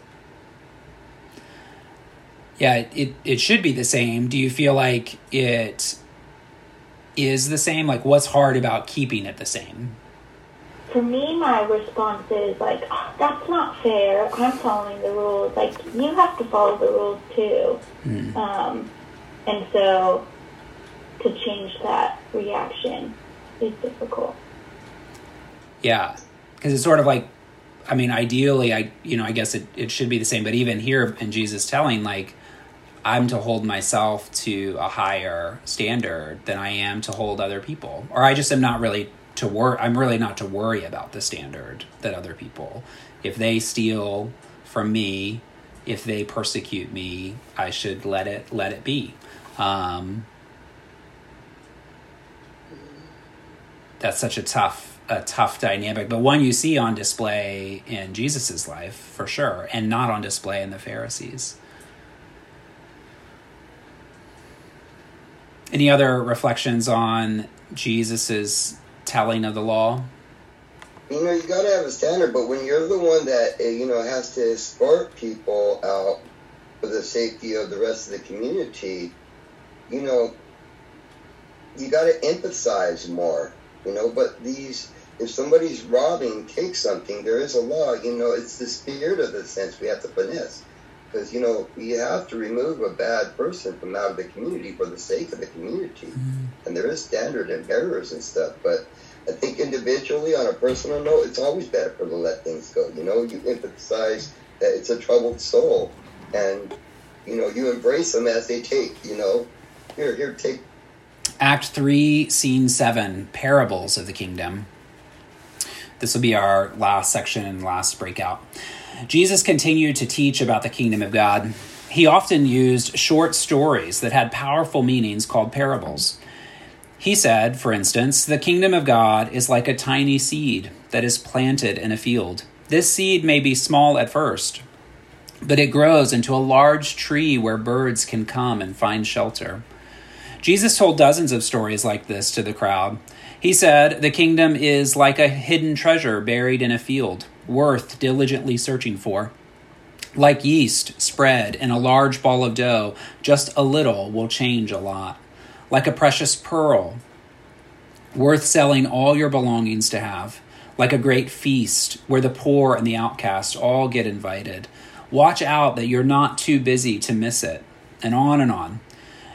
Yeah, it, it should be the same. Do you feel like it is the same? Like, what's hard about keeping it the same? For me, my response is like, oh, that's not fair. I'm following the rules. Like, you have to follow the rules too. Mm. Um, and so, to change that reaction is difficult. Yeah, because it's sort of like, I mean, ideally, I you know, I guess it, it should be the same. But even here in Jesus telling, like, I'm to hold myself to a higher standard than I am to hold other people. Or I just am not really to worry I'm really not to worry about the standard that other people. If they steal from me, if they persecute me, I should let it let it be. Um, that's such a tough a tough dynamic, but one you see on display in Jesus's life for sure, and not on display in the Pharisees. Any other reflections on Jesus's telling of the law? You know, you got to have a standard, but when you're the one that uh, you know has to escort people out for the safety of the rest of the community, you know, you got to empathize more. You know, but these, if somebody's robbing, take something. There is a law. You know, it's the spirit of the sense we have to finesse because you know you have to remove a bad person from out of the community for the sake of the community. Mm-hmm. and there is standard and errors and stuff but i think individually on a personal note it's always better for to let things go. You know you emphasize that it's a troubled soul. And you know you embrace them as they take you know. Here here take. Act 3 scene 7 parables of the kingdom. This will be our last section and last breakout Jesus continued to teach about the kingdom of God. He often used short stories that had powerful meanings called parables. He said, for instance, the kingdom of God is like a tiny seed that is planted in a field. This seed may be small at first, but it grows into a large tree where birds can come and find shelter. Jesus told dozens of stories like this to the crowd. He said, The kingdom is like a hidden treasure buried in a field worth diligently searching for. Like yeast spread in a large ball of dough, just a little will change a lot. Like a precious pearl worth selling all your belongings to have, like a great feast where the poor and the outcast all get invited. Watch out that you're not too busy to miss it, and on and on.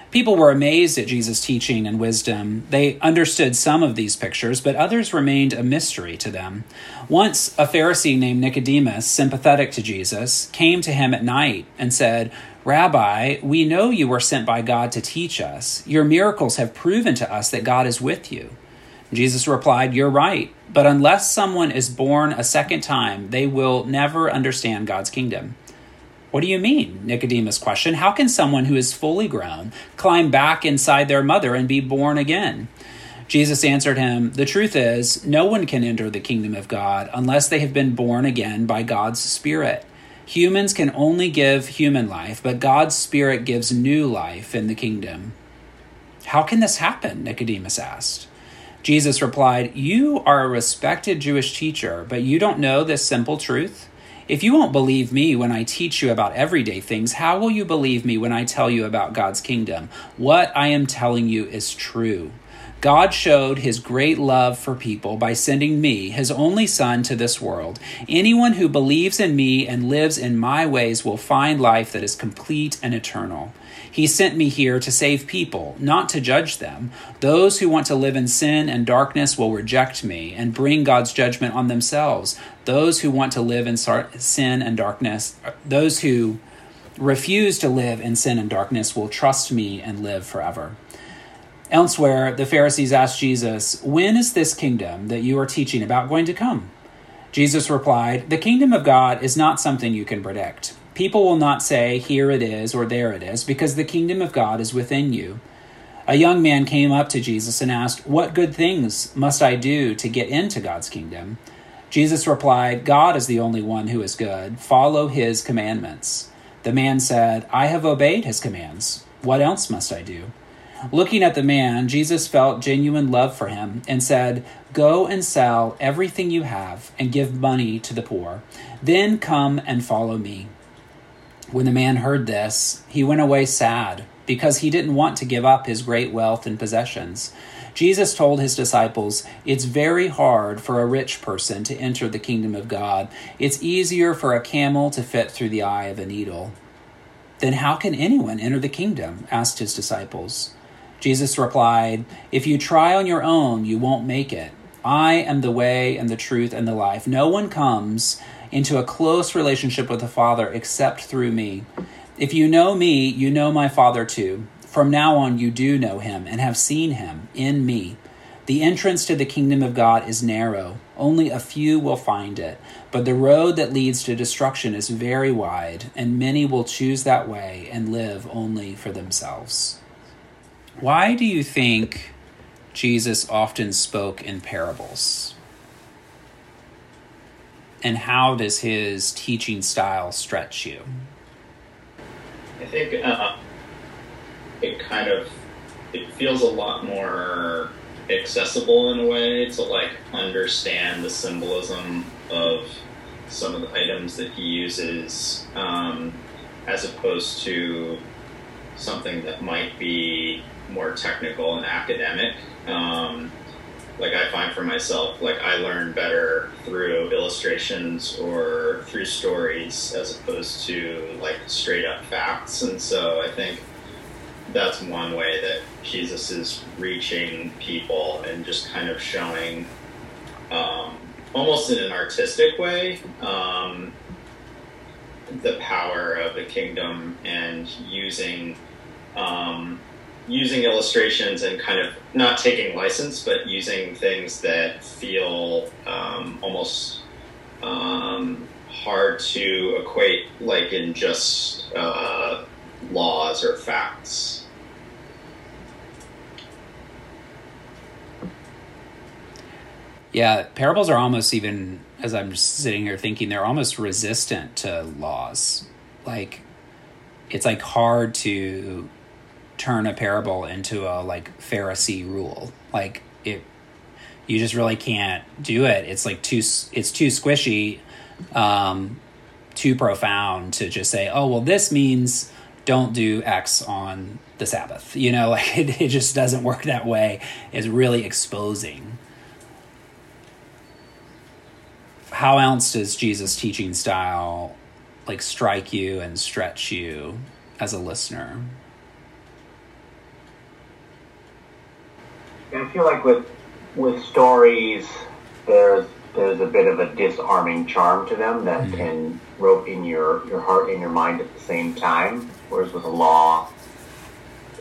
People were amazed at Jesus' teaching and wisdom. They understood some of these pictures, but others remained a mystery to them. Once, a Pharisee named Nicodemus, sympathetic to Jesus, came to him at night and said, Rabbi, we know you were sent by God to teach us. Your miracles have proven to us that God is with you. Jesus replied, You're right, but unless someone is born a second time, they will never understand God's kingdom. What do you mean? Nicodemus questioned. How can someone who is fully grown climb back inside their mother and be born again? Jesus answered him, The truth is, no one can enter the kingdom of God unless they have been born again by God's Spirit. Humans can only give human life, but God's Spirit gives new life in the kingdom. How can this happen? Nicodemus asked. Jesus replied, You are a respected Jewish teacher, but you don't know this simple truth? If you won't believe me when I teach you about everyday things, how will you believe me when I tell you about God's kingdom? What I am telling you is true. God showed his great love for people by sending me, his only Son, to this world. Anyone who believes in me and lives in my ways will find life that is complete and eternal. He sent me here to save people, not to judge them. Those who want to live in sin and darkness will reject me and bring God's judgment on themselves. Those who want to live in sin and darkness, uh, those who refuse to live in sin and darkness will trust me and live forever. Elsewhere, the Pharisees asked Jesus, When is this kingdom that you are teaching about going to come? Jesus replied, The kingdom of God is not something you can predict. People will not say, Here it is or there it is, because the kingdom of God is within you. A young man came up to Jesus and asked, What good things must I do to get into God's kingdom? Jesus replied, God is the only one who is good. Follow his commandments. The man said, I have obeyed his commands. What else must I do? Looking at the man, Jesus felt genuine love for him and said, Go and sell everything you have and give money to the poor. Then come and follow me. When the man heard this, he went away sad because he didn't want to give up his great wealth and possessions. Jesus told his disciples, It's very hard for a rich person to enter the kingdom of God. It's easier for a camel to fit through the eye of a needle. Then how can anyone enter the kingdom? asked his disciples. Jesus replied, If you try on your own, you won't make it. I am the way and the truth and the life. No one comes into a close relationship with the Father except through me. If you know me, you know my Father too. From now on, you do know him and have seen him in me. The entrance to the kingdom of God is narrow. Only a few will find it. But the road that leads to destruction is very wide, and many will choose that way and live only for themselves. Why do you think Jesus often spoke in parables? And how does his teaching style stretch you? I think uh, it kind of it feels a lot more accessible in a way to like understand the symbolism of some of the items that he uses, um, as opposed to something that might be more technical and academic. Um, like I find for myself, like I learn better through illustrations or through stories as opposed to like straight up facts. And so I think that's one way that Jesus is reaching people and just kind of showing, um, almost in an artistic way, um, the power of the kingdom and using um, using illustrations and kind of not taking license, but using things that feel um, almost um, hard to equate, like in just uh, laws or facts. Yeah, parables are almost even, as I'm sitting here thinking, they're almost resistant to laws. Like, it's like hard to turn a parable into a like Pharisee rule. Like it, you just really can't do it. It's like too it's too squishy, um, too profound to just say, oh well, this means don't do X on the Sabbath. You know, like it, it just doesn't work that way. It's really exposing. How else does Jesus' teaching style like strike you and stretch you as a listener? I feel like with with stories, there's there's a bit of a disarming charm to them that mm-hmm. can rope in your your heart and your mind at the same time. Whereas with a law,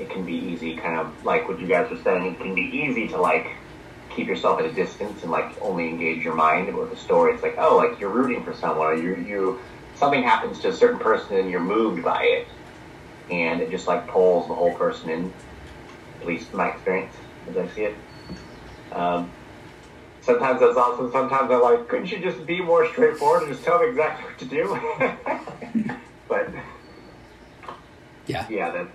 it can be easy, kind of like what you guys were saying. It can be easy to like keep yourself at a distance and like only engage your mind. But with a story, it's like oh, like you're rooting for someone, or you you something happens to a certain person and you're moved by it, and it just like pulls the whole person in. At least in my experience as I see it. Um, sometimes that's awesome. Sometimes I'm like, couldn't you just be more straightforward and just tell me exactly what to do? but yeah, yeah, that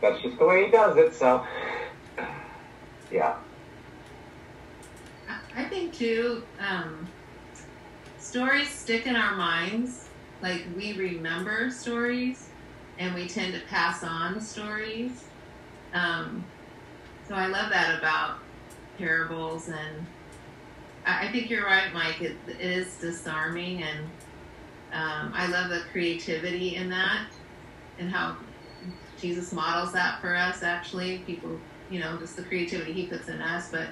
that's just the way he does it. So yeah. I think too. Um, stories stick in our minds. Like we remember stories, and we tend to pass on stories. Um, so I love that about parables, and I, think you're right, Mike. It, it is disarming, and um, I love the creativity in that, and how Jesus models that for us. Actually, people, you know, just the creativity He puts in us. But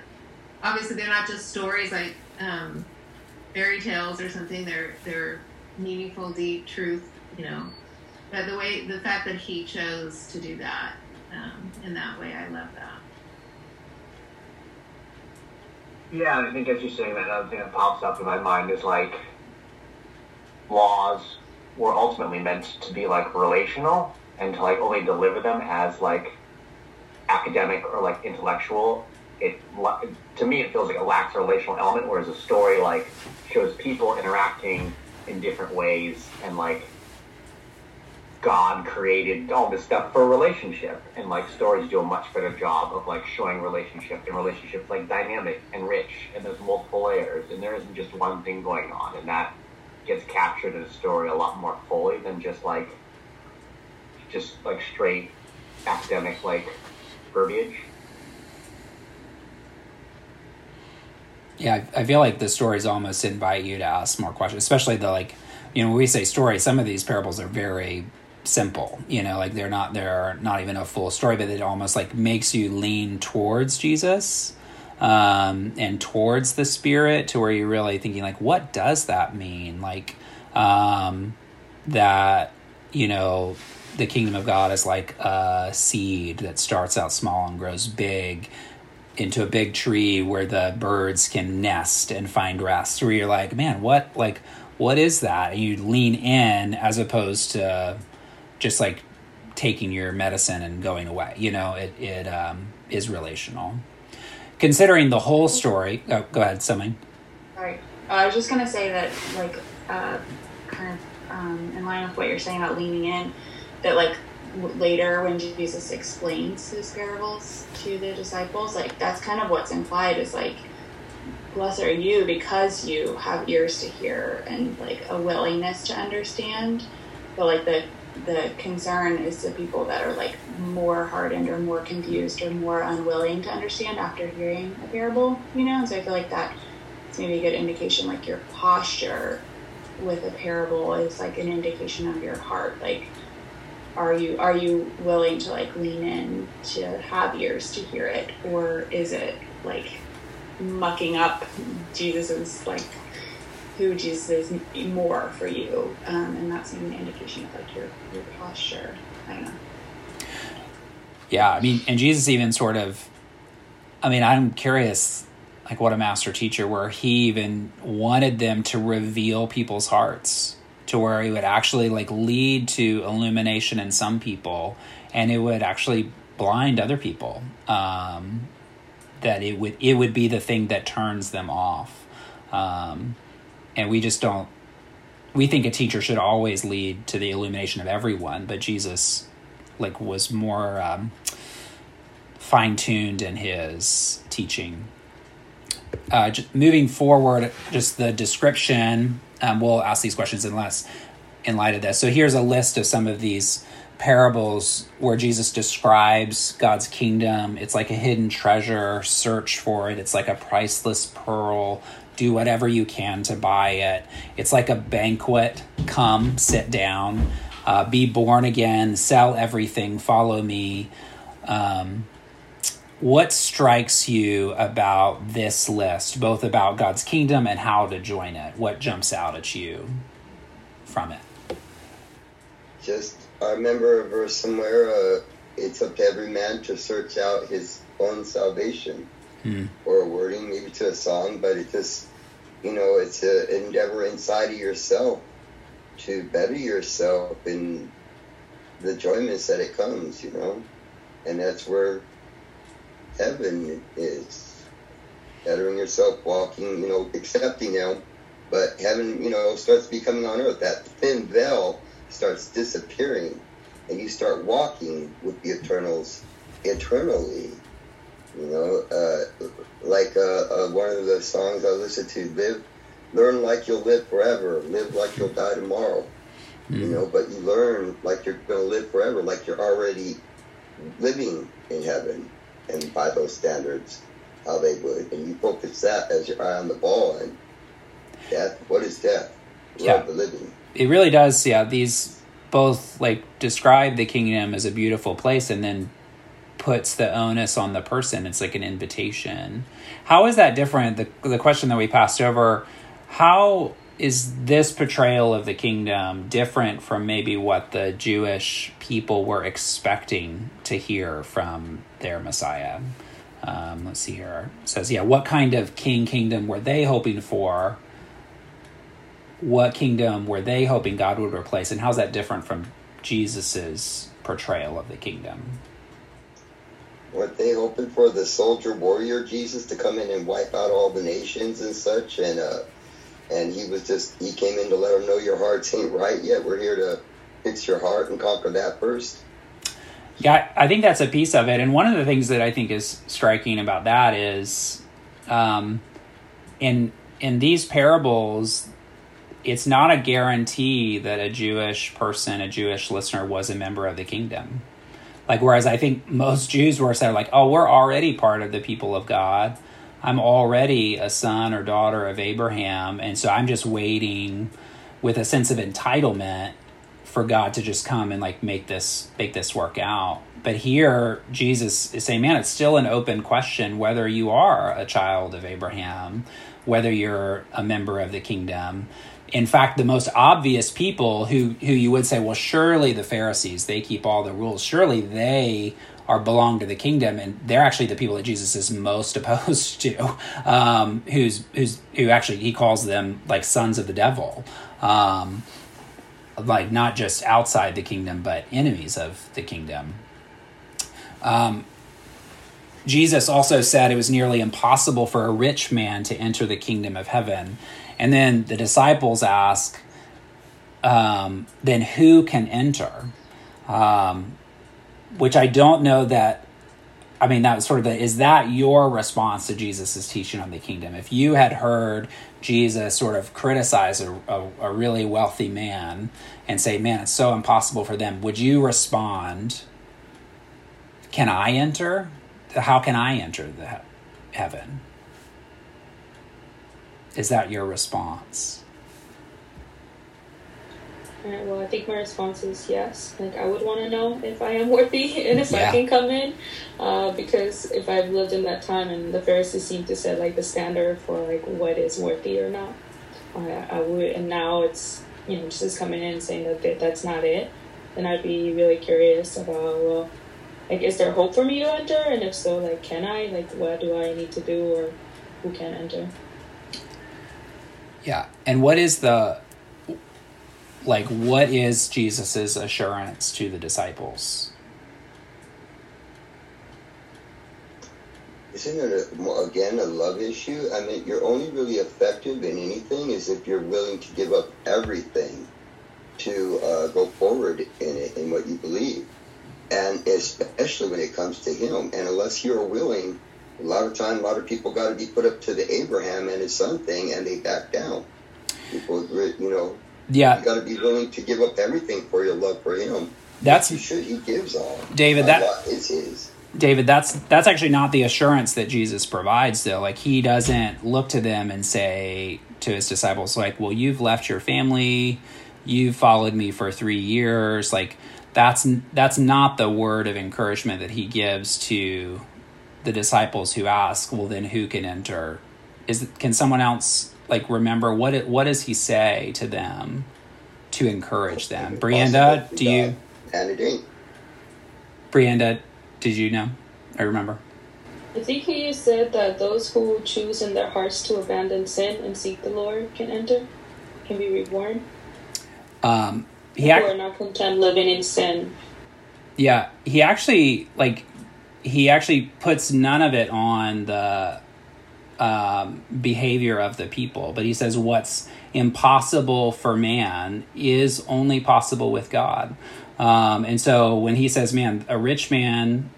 obviously, they're not just stories like um, fairy tales or something. They're they're meaningful, deep truth. You know, but the way the fact that He chose to do that um, in that way, I love that. Yeah, I think as you're saying that, another thing that pops up in my mind is like laws were ultimately meant to be like relational and to like only deliver them as like academic or like intellectual. It to me it feels like it lacks a relational element, whereas a story like shows people interacting in different ways and like God created all this stuff for a relationship, and like stories do a much better job of like showing relationship and relationships like dynamic and rich, and there's multiple layers, and there isn't just one thing going on, and that gets captured in a story a lot more fully than just like just like straight academic like verbiage. Yeah, I feel like the stories almost invite you to ask more questions, especially the like, you know, when we say story, some of these parables are very simple you know like they're not they're not even a full story but it almost like makes you lean towards jesus um, and towards the spirit to where you're really thinking like what does that mean? Like um, that you know the kingdom of god is like a seed that starts out small and grows big into a big tree where the birds can nest and find rest where you're like man what like what is that? And you lean in as opposed to just like taking your medicine and going away. You know, it it um, is relational. Considering the whole story, oh, go ahead, something. Right. I was just gonna say that, like, uh, kind of um, in line with what you're saying about leaning in, that like later when Jesus explains his parables to the disciples, like that's kind of what's implied is like, blessed are you because you have ears to hear and like a willingness to understand. But like the the concern is the people that are like more hardened or more confused or more unwilling to understand after hearing a parable, you know? And so I feel like that is maybe a good indication, like your posture with a parable is like an indication of your heart. Like, are you are you willing to like lean in to have ears to hear it, or is it like mucking up Jesus's like who Jesus is more for you, um, and that's an indication of like your your posture. I don't know. Yeah, I mean, and Jesus even sort of, I mean, I'm curious, like what a master teacher, where he even wanted them to reveal people's hearts to where he would actually like lead to illumination in some people, and it would actually blind other people. Um, that it would it would be the thing that turns them off. Um, and we just don't we think a teacher should always lead to the illumination of everyone but jesus like was more um, fine-tuned in his teaching uh, moving forward just the description um, we'll ask these questions in less in light of this. So here's a list of some of these parables where Jesus describes God's kingdom. It's like a hidden treasure, search for it. It's like a priceless pearl. Do whatever you can to buy it. It's like a banquet. Come, sit down, uh, be born again, sell everything, follow me. Um, what strikes you about this list, both about God's kingdom and how to join it? What jumps out at you from it? Just, I remember a verse somewhere. Uh, it's up to every man to search out his own salvation, Hmm. or a wording maybe to a song, but it just, you know, it's an endeavor inside of yourself to better yourself in the enjoyments that it comes, you know, and that's where heaven is. Bettering yourself, walking, you know, accepting Him, but heaven, you know, starts becoming on earth. That thin veil starts disappearing, and you start walking with the eternals eternally. You know, uh, like uh, uh, one of the songs I listen to, live, learn like you'll live forever, live like you'll die tomorrow. You know, but you learn like you're going to live forever, like you're already living in heaven, and by those standards, how they would, and you focus that as your eye on the ball. And death, what is death? Love Yeah. the living. it really does yeah these both like describe the kingdom as a beautiful place and then puts the onus on the person. It's like an invitation. How is that different? The, the question that we passed over how is this portrayal of the kingdom different from maybe what the jewish people were expecting to hear from their messiah? Um, let's see here. It says yeah what kind of king kingdom were they hoping for? What kingdom were they hoping God would replace, and how's that different from Jesus's portrayal of the kingdom? What they hoping for the soldier warrior Jesus to come in and wipe out all the nations and such, and uh, and he was just he came in to let them know your hearts ain't right yet. We're here to fix your heart and conquer that first. Yeah, I think that's a piece of it, and one of the things that I think is striking about that is, um, in in these parables, it's not a guarantee that a Jewish person, a Jewish listener, was a member of the kingdom. Like, whereas I think most Jews were said, like, oh, we're already part of the people of God. I'm already a son or daughter of Abraham. And so I'm just waiting with a sense of entitlement for God to just come and like make this make this work out. But here Jesus is saying, man, it's still an open question whether you are a child of Abraham, whether you're a member of the kingdom. In fact, the most obvious people who who you would say, well, surely the Pharisees, they keep all the rules. Surely they are belong to the kingdom, and they're actually the people that Jesus is most opposed to. Um, who's who's who actually he calls them like sons of the devil. Um, like not just outside the kingdom, but enemies of the kingdom. Um, Jesus also said it was nearly impossible for a rich man to enter the kingdom of heaven. And then the disciples ask, um, then who can enter? Um, which I don't know that. I mean, that was sort of the, is that your response to Jesus' teaching on the kingdom? If you had heard Jesus sort of criticize a, a, a really wealthy man and say, man, it's so impossible for them, would you respond, can I enter? How can I enter the heaven? Is that your response? Alright, well, I think my response is yes. Like, I would want to know if I am worthy and if Yeah. I can come in. Uh, because if I've lived in that time and the Pharisees seem to set, like, the standard for, like, what is worthy or not, I, I would, and now it's, you know, just coming in and saying that that- that's not it, then I'd be really curious about, well, like, is there hope for me to enter? And if so, like, can I? Like, what do I need to do or who can enter? Yeah. And what is the like what is Jesus's assurance to the disciples? Isn't it a, again a love issue? I mean, you're only really effective in anything is if you're willing to give up everything to uh, go forward in it in what you believe, and especially when it comes to Him. And unless you're willing, a lot of time, a lot of people got to be put up to the Abraham and his son thing, and they back down. People, you know, Yeah. You got to be willing to give up everything for your love for Him. That's you should. He gives all. David. that is His. David, that's that's actually not the assurance that Jesus provides though. Like he doesn't look to them and say to his disciples like, "Well, you've left your family, you've followed me for 3 years." Like that's that's not the word of encouragement that he gives to the disciples who ask, "Well, then who can enter?" Is can someone else like remember what it, what does he say to them to encourage them? Brianda, do you And it ain't. Brianda, did you know? I remember. I think he said that those who choose in their hearts to abandon sin and seek the Lord can enter, can be reborn. Um, he Who are not content living in sin. yeah, he actually like he actually puts none of it on the um, behavior of the people, but he says what's impossible for man is only possible with God. Um, and so when he says, "Man, a rich man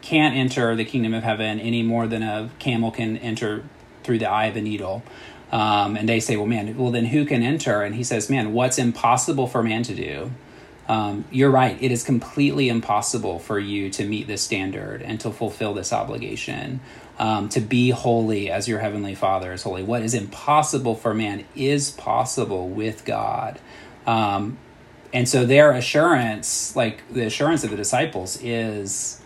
can't enter the kingdom of heaven any more than a camel can enter through the eye of a needle," um, and they say, "Well, man, well then who can enter?" And he says, "Man, what's impossible for man to do." Um, you're right. It is completely impossible for you to meet this standard and to fulfill this obligation. Um, to be holy as your heavenly Father is holy. What is impossible for man is possible with God. Um, and so their assurance, like the assurance of the disciples, is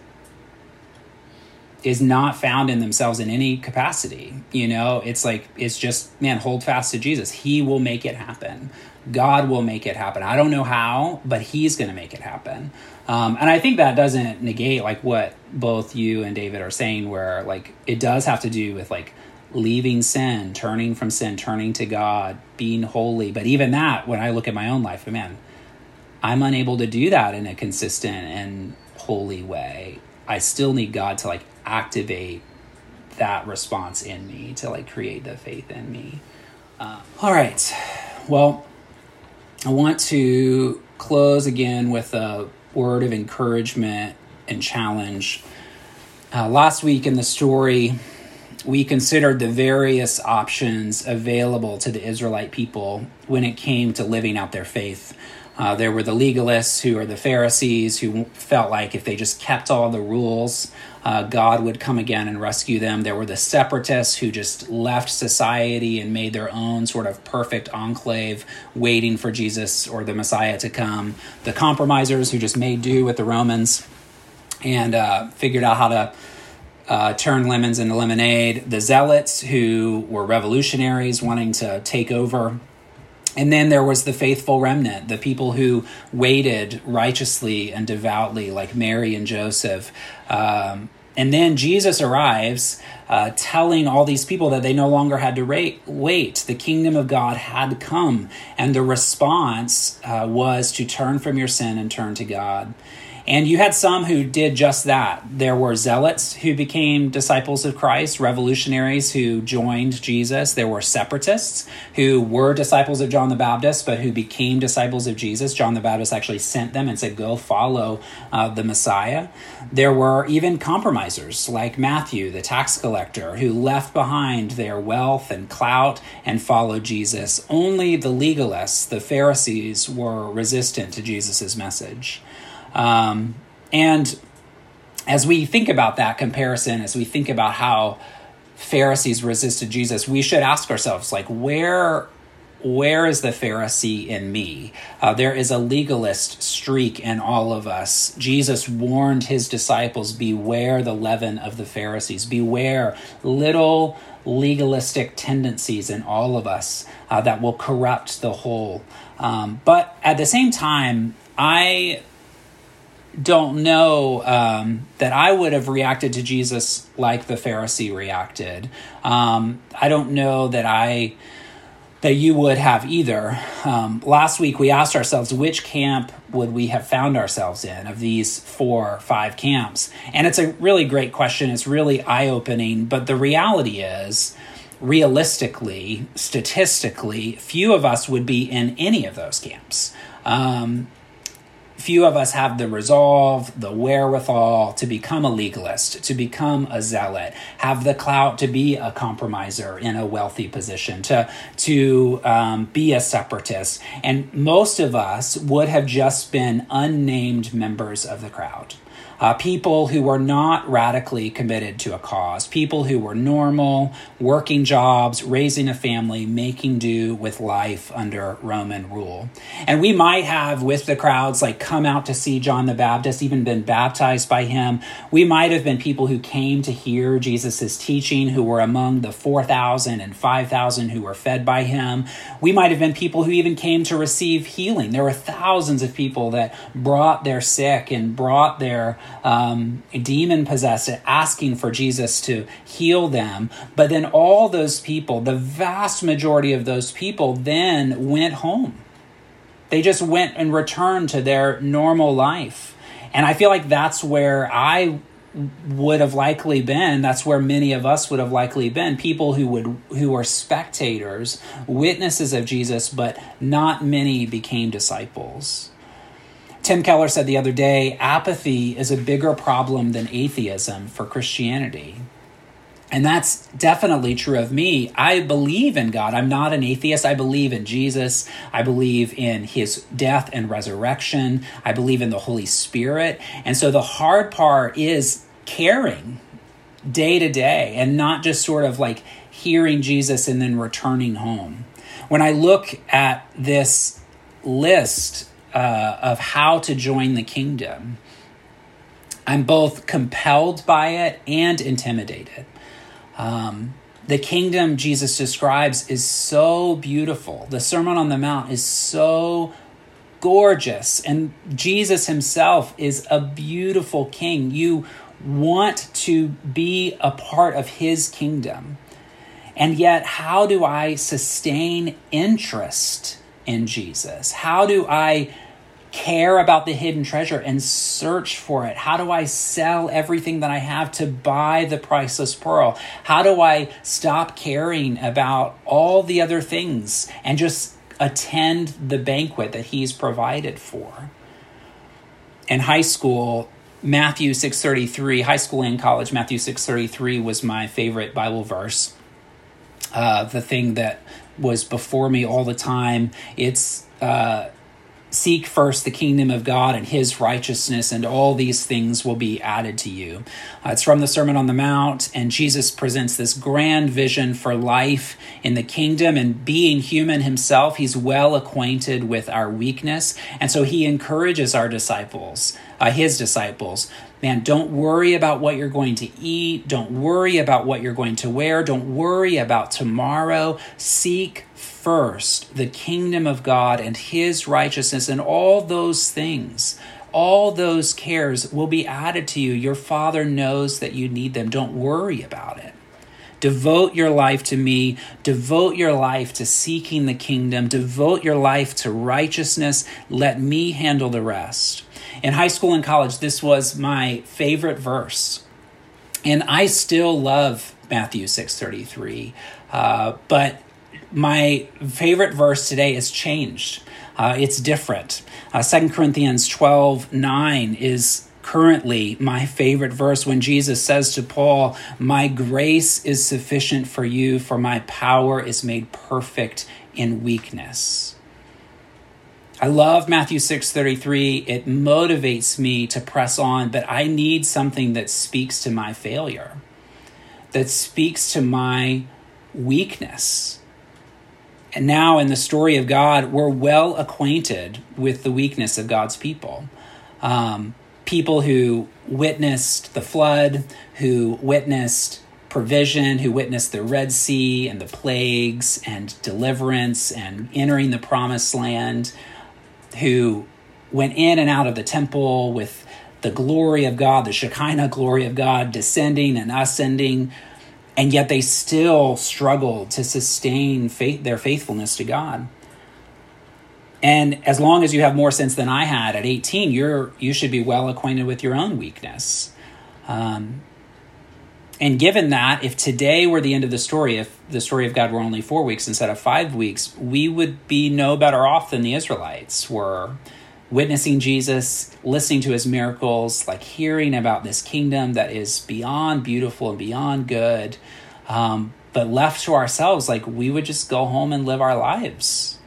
is not found in themselves in any capacity. You know, it's like it's just man, hold fast to Jesus. He will make it happen. God will make it happen. I don't know how, but He's going to make it happen. Um, and I think that doesn't negate like what both you and David are saying, where like it does have to do with like leaving sin, turning from sin, turning to God, being holy. But even that, when I look at my own life, man, I'm unable to do that in a consistent and holy way. I still need God to like activate that response in me to like create the faith in me. Uh, all right. Well, I want to close again with a word of encouragement and challenge. Uh, last week in the story, we considered the various options available to the Israelite people when it came to living out their faith. Uh, there were the legalists, who are the Pharisees, who felt like if they just kept all the rules, uh, God would come again and rescue them. There were the separatists, who just left society and made their own sort of perfect enclave, waiting for Jesus or the Messiah to come. The compromisers, who just made do with the Romans and uh, figured out how to uh, turn lemons into lemonade. The zealots, who were revolutionaries wanting to take over. And then there was the faithful remnant, the people who waited righteously and devoutly, like Mary and Joseph. Um, and then Jesus arrives, uh, telling all these people that they no longer had to wait. The kingdom of God had come. And the response uh, was to turn from your sin and turn to God. And you had some who did just that. There were zealots who became disciples of Christ, revolutionaries who joined Jesus. There were separatists who were disciples of John the Baptist, but who became disciples of Jesus. John the Baptist actually sent them and said, Go follow uh, the Messiah. There were even compromisers like Matthew, the tax collector, who left behind their wealth and clout and followed Jesus. Only the legalists, the Pharisees, were resistant to Jesus' message. Um, and as we think about that comparison, as we think about how Pharisees resisted Jesus, we should ask ourselves, like, where where is the Pharisee in me? Uh, there is a legalist streak in all of us. Jesus warned his disciples beware the leaven of the Pharisees, beware little legalistic tendencies in all of us uh, that will corrupt the whole. Um, but at the same time, I don't know um, that I would have reacted to Jesus like the Pharisee reacted. Um, I don't know that I that you would have either. Um, last week we asked ourselves which camp would we have found ourselves in of these four five camps, and it's a really great question. It's really eye opening, but the reality is. Realistically, statistically, few of us would be in any of those camps. Um, few of us have the resolve, the wherewithal to become a legalist, to become a zealot, have the clout to be a compromiser in a wealthy position, to to um, be a separatist. And most of us would have just been unnamed members of the crowd uh, people who were not radically committed to a cause, people who were normal, working jobs, raising a family, making do with life under Roman rule. And we might have, with the crowds, like come out to see John the Baptist, even been baptized by him. We might have been people who came to hear Jesus' teaching, who were among the 4,000 and 5,000 who were fed by him. We might have been people who even came to receive healing. There were thousands of people that brought their sick and brought their um, demon possessed, asking for Jesus to heal them. But then all those people, the vast majority of those people, then went home. They just went and returned to their normal life. And I feel like that's where I would have likely been that's where many of us would have likely been people who would who were spectators witnesses of Jesus but not many became disciples Tim Keller said the other day apathy is a bigger problem than atheism for Christianity. And that's definitely true of me. I believe in God. I'm not an atheist. I believe in Jesus. I believe in his death and resurrection. I believe in the Holy Spirit. And so the hard part is caring day to day and not just sort of like hearing Jesus and then returning home. When I look at this list uh, of how to join the kingdom, I'm both compelled by it and intimidated. Um, the kingdom Jesus describes is so beautiful. The Sermon on the Mount is so gorgeous. And Jesus himself is a beautiful king. You want to be a part of his kingdom. And yet, how do I sustain interest in Jesus? How do I care about the hidden treasure and search for it? How do I sell everything that I have to buy the priceless pearl? How do I stop caring about all the other things and just attend the banquet that he's provided for? In high school, Matthew 6:33, high school and college, Matthew 6:33 was my favorite Bible verse. Uh, the thing that was before me all the time. It's uh, Seek first the kingdom of God and his righteousness, and all these things will be added to you. Uh, it's from the Sermon on the Mount, and Jesus presents this grand vision for life in the kingdom. And being human himself, he's well acquainted with our weakness. And so he encourages our disciples, uh, his disciples, man, don't worry about what you're going to eat. Don't worry about what you're going to wear. Don't worry about tomorrow. Seek first the kingdom of God and his righteousness, and all those things, all those cares will be added to you. Your Father knows that you need them. Don't worry about it. Devote your life to me. Devote your life to seeking the kingdom. Devote your life to righteousness. Let me handle the rest. In high school and college, this was my favorite verse. And I still love Matthew 6.33. Uh, but my favorite verse today is changed. Uh, it's different. Uh, 2 Corinthians 12 9 is currently my favorite verse when Jesus says to Paul, My grace is sufficient for you, for my power is made perfect in weakness. I love Matthew 6:33. It motivates me to press on, but I need something that speaks to my failure. That speaks to my weakness. And now, in the story of God, we're well acquainted with the weakness of God's people. Um, people who witnessed the flood, who witnessed provision, who witnessed the Red Sea and the plagues and deliverance and entering the promised land, who went in and out of the temple with the glory of God, the Shekinah glory of God descending and ascending and yet they still struggled to sustain faith, their faithfulness to God. And as long as you have more sense than I had at 18, you're you should be well acquainted with your own weakness. Um, and given that, if today were the end of the story, if the story of God were only four weeks instead of five weeks, we would be no better off than the Israelites were witnessing Jesus, listening to his miracles, like hearing about this kingdom that is beyond beautiful and beyond good. Um, but left to ourselves, like we would just go home and live our lives.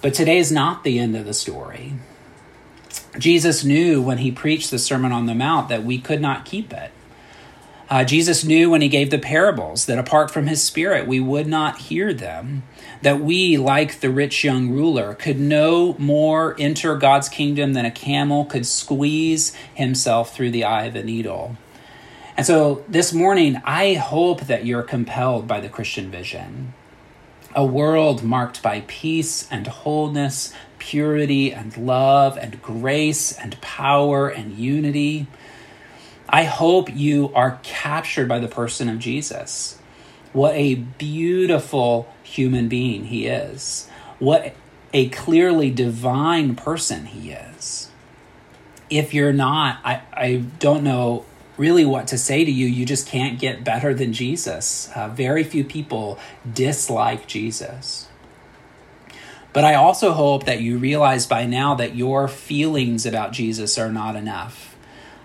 But today is not the end of the story. Jesus knew when he preached the Sermon on the Mount that we could not keep it. Uh, Jesus knew when he gave the parables that apart from his spirit, we would not hear them. That we, like the rich young ruler, could no more enter God's kingdom than a camel could squeeze himself through the eye of a needle. And so this morning, I hope that you're compelled by the Christian vision. A world marked by peace and wholeness, purity and love and grace and power and unity. I hope you are captured by the person of Jesus. What a beautiful human being he is. What a clearly divine person he is. If you're not, I, I don't know really what to say to you. You just can't get better than Jesus. Uh, very few people dislike Jesus. But I also hope that you realize by now that your feelings about Jesus are not enough.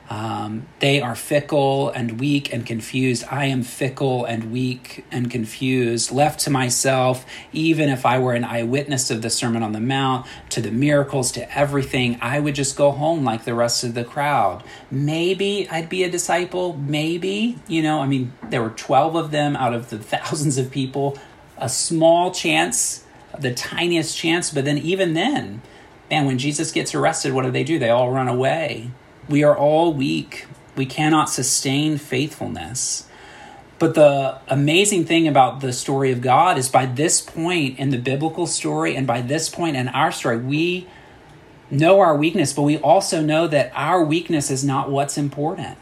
Um, they are fickle and weak and confused. I am fickle and weak and confused. Left to myself, even if I were an eyewitness of the Sermon on the Mount, to the miracles, to everything, I would just go home like the rest of the crowd. Maybe I'd be a disciple. Maybe, you know, I mean, there were 12 of them out of the thousands of people. A small chance, the tiniest chance, but then even then, man, when Jesus gets arrested, what do they do? They all run away. We are all weak. We cannot sustain faithfulness. But the amazing thing about the story of God is by this point in the biblical story and by this point in our story, we know our weakness, but we also know that our weakness is not what's important.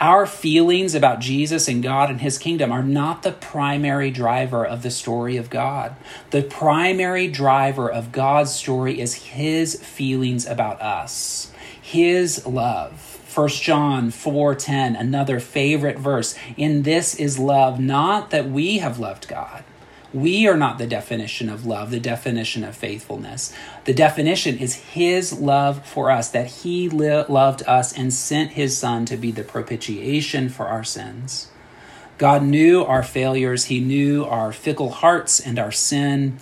Our feelings about Jesus and God and His kingdom are not the primary driver of the story of God. The primary driver of God's story is His feelings about us his love. 1 John 4:10, another favorite verse. In this is love, not that we have loved God. We are not the definition of love, the definition of faithfulness. The definition is his love for us, that he li- loved us and sent his son to be the propitiation for our sins. God knew our failures, he knew our fickle hearts and our sin,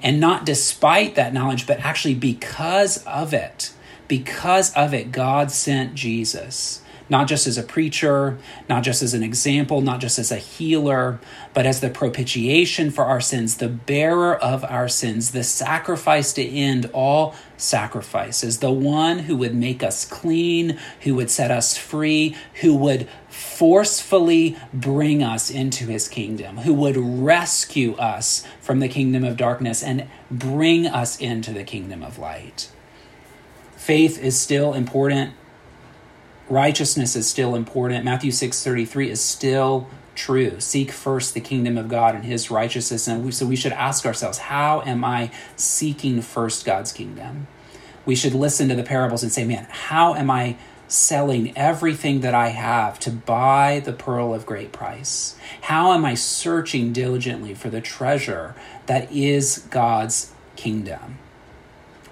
and not despite that knowledge, but actually because of it because of it, God sent Jesus, not just as a preacher, not just as an example, not just as a healer, but as the propitiation for our sins, the bearer of our sins, the sacrifice to end all sacrifices, the one who would make us clean, who would set us free, who would forcefully bring us into his kingdom, who would rescue us from the kingdom of darkness and bring us into the kingdom of light. Faith is still important. Righteousness is still important. Matthew 6:33 is still true. Seek first the kingdom of God and his righteousness. And we, so we should ask ourselves, how am I seeking first God's kingdom? We should listen to the parables and say, man, how am I selling everything that I have to buy the pearl of great price? How am I searching diligently for the treasure that is God's kingdom?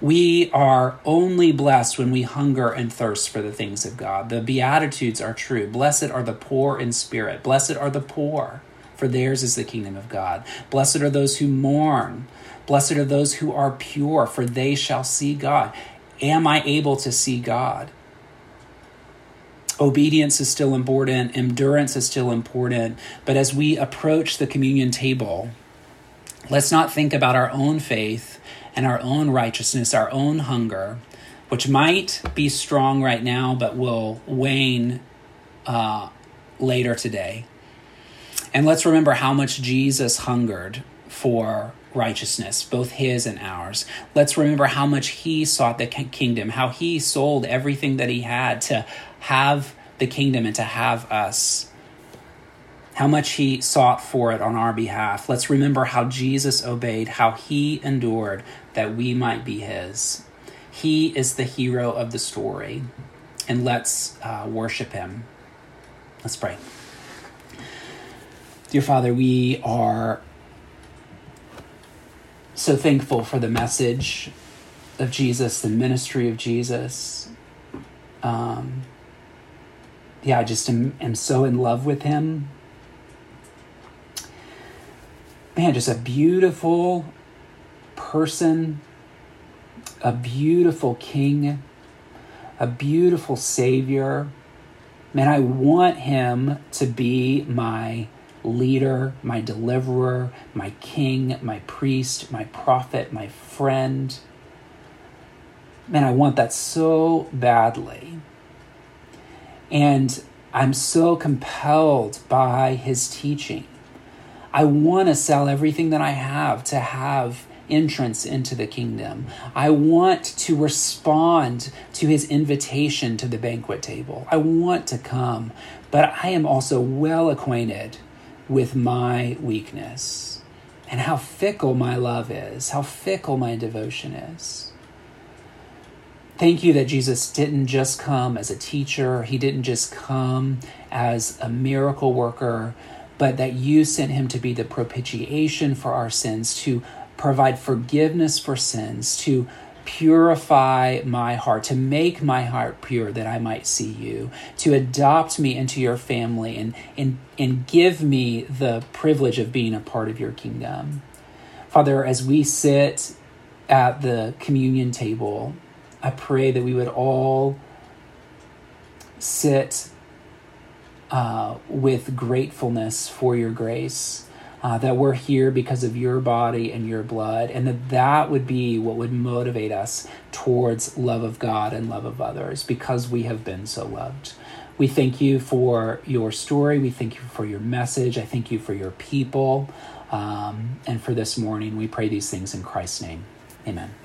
We are only blessed when we hunger and thirst for the things of God. The Beatitudes are true. Blessed are the poor in spirit. Blessed are the poor, for theirs is the kingdom of God. Blessed are those who mourn. Blessed are those who are pure, for they shall see God. Am I able to see God? Obedience is still important, endurance is still important, but as we approach the communion table, let's not think about our own faith and our own righteousness, our own hunger, which might be strong right now but will wane uh, later today. And let's remember how much Jesus hungered for righteousness, both his and ours. Let's remember how much he sought the kingdom, how he sold everything that he had to have the kingdom and to have us how much he sought for it on our behalf. Let's remember how Jesus obeyed, how he endured that we might be his. He is the hero of the story, and let's uh, worship him. Let's pray. Dear Father, we are so thankful for the message of Jesus, the ministry of Jesus. Um, yeah, I just am, am so in love with him. Man, just a beautiful person, a beautiful king, a beautiful savior. Man, I want him to be my leader, my deliverer, my king, my priest, my prophet, my friend. Man, I want that so badly. And I'm so compelled by his teaching. I want to sell everything that I have to have entrance into the kingdom. I want to respond to his invitation to the banquet table. I want to come, but I am also well acquainted with my weakness and how fickle my love is, how fickle my devotion is. Thank you that Jesus didn't just come as a teacher, he didn't just come as a miracle worker, but that you sent him to be the propitiation for our sins, to provide forgiveness for sins, to purify my heart, to make my heart pure that I might see you, to adopt me into your family and, and, and give me the privilege of being a part of your kingdom. Father, as we sit at the communion table, I pray that we would all sit uh, with gratefulness for your grace. Uh, that we're here because of your body and your blood, and that that would be what would motivate us towards love of God and love of others because we have been so loved. We thank you for your story. We thank you for your message. I thank you for your people. Um, and for this morning, we pray these things in Christ's name. Amen.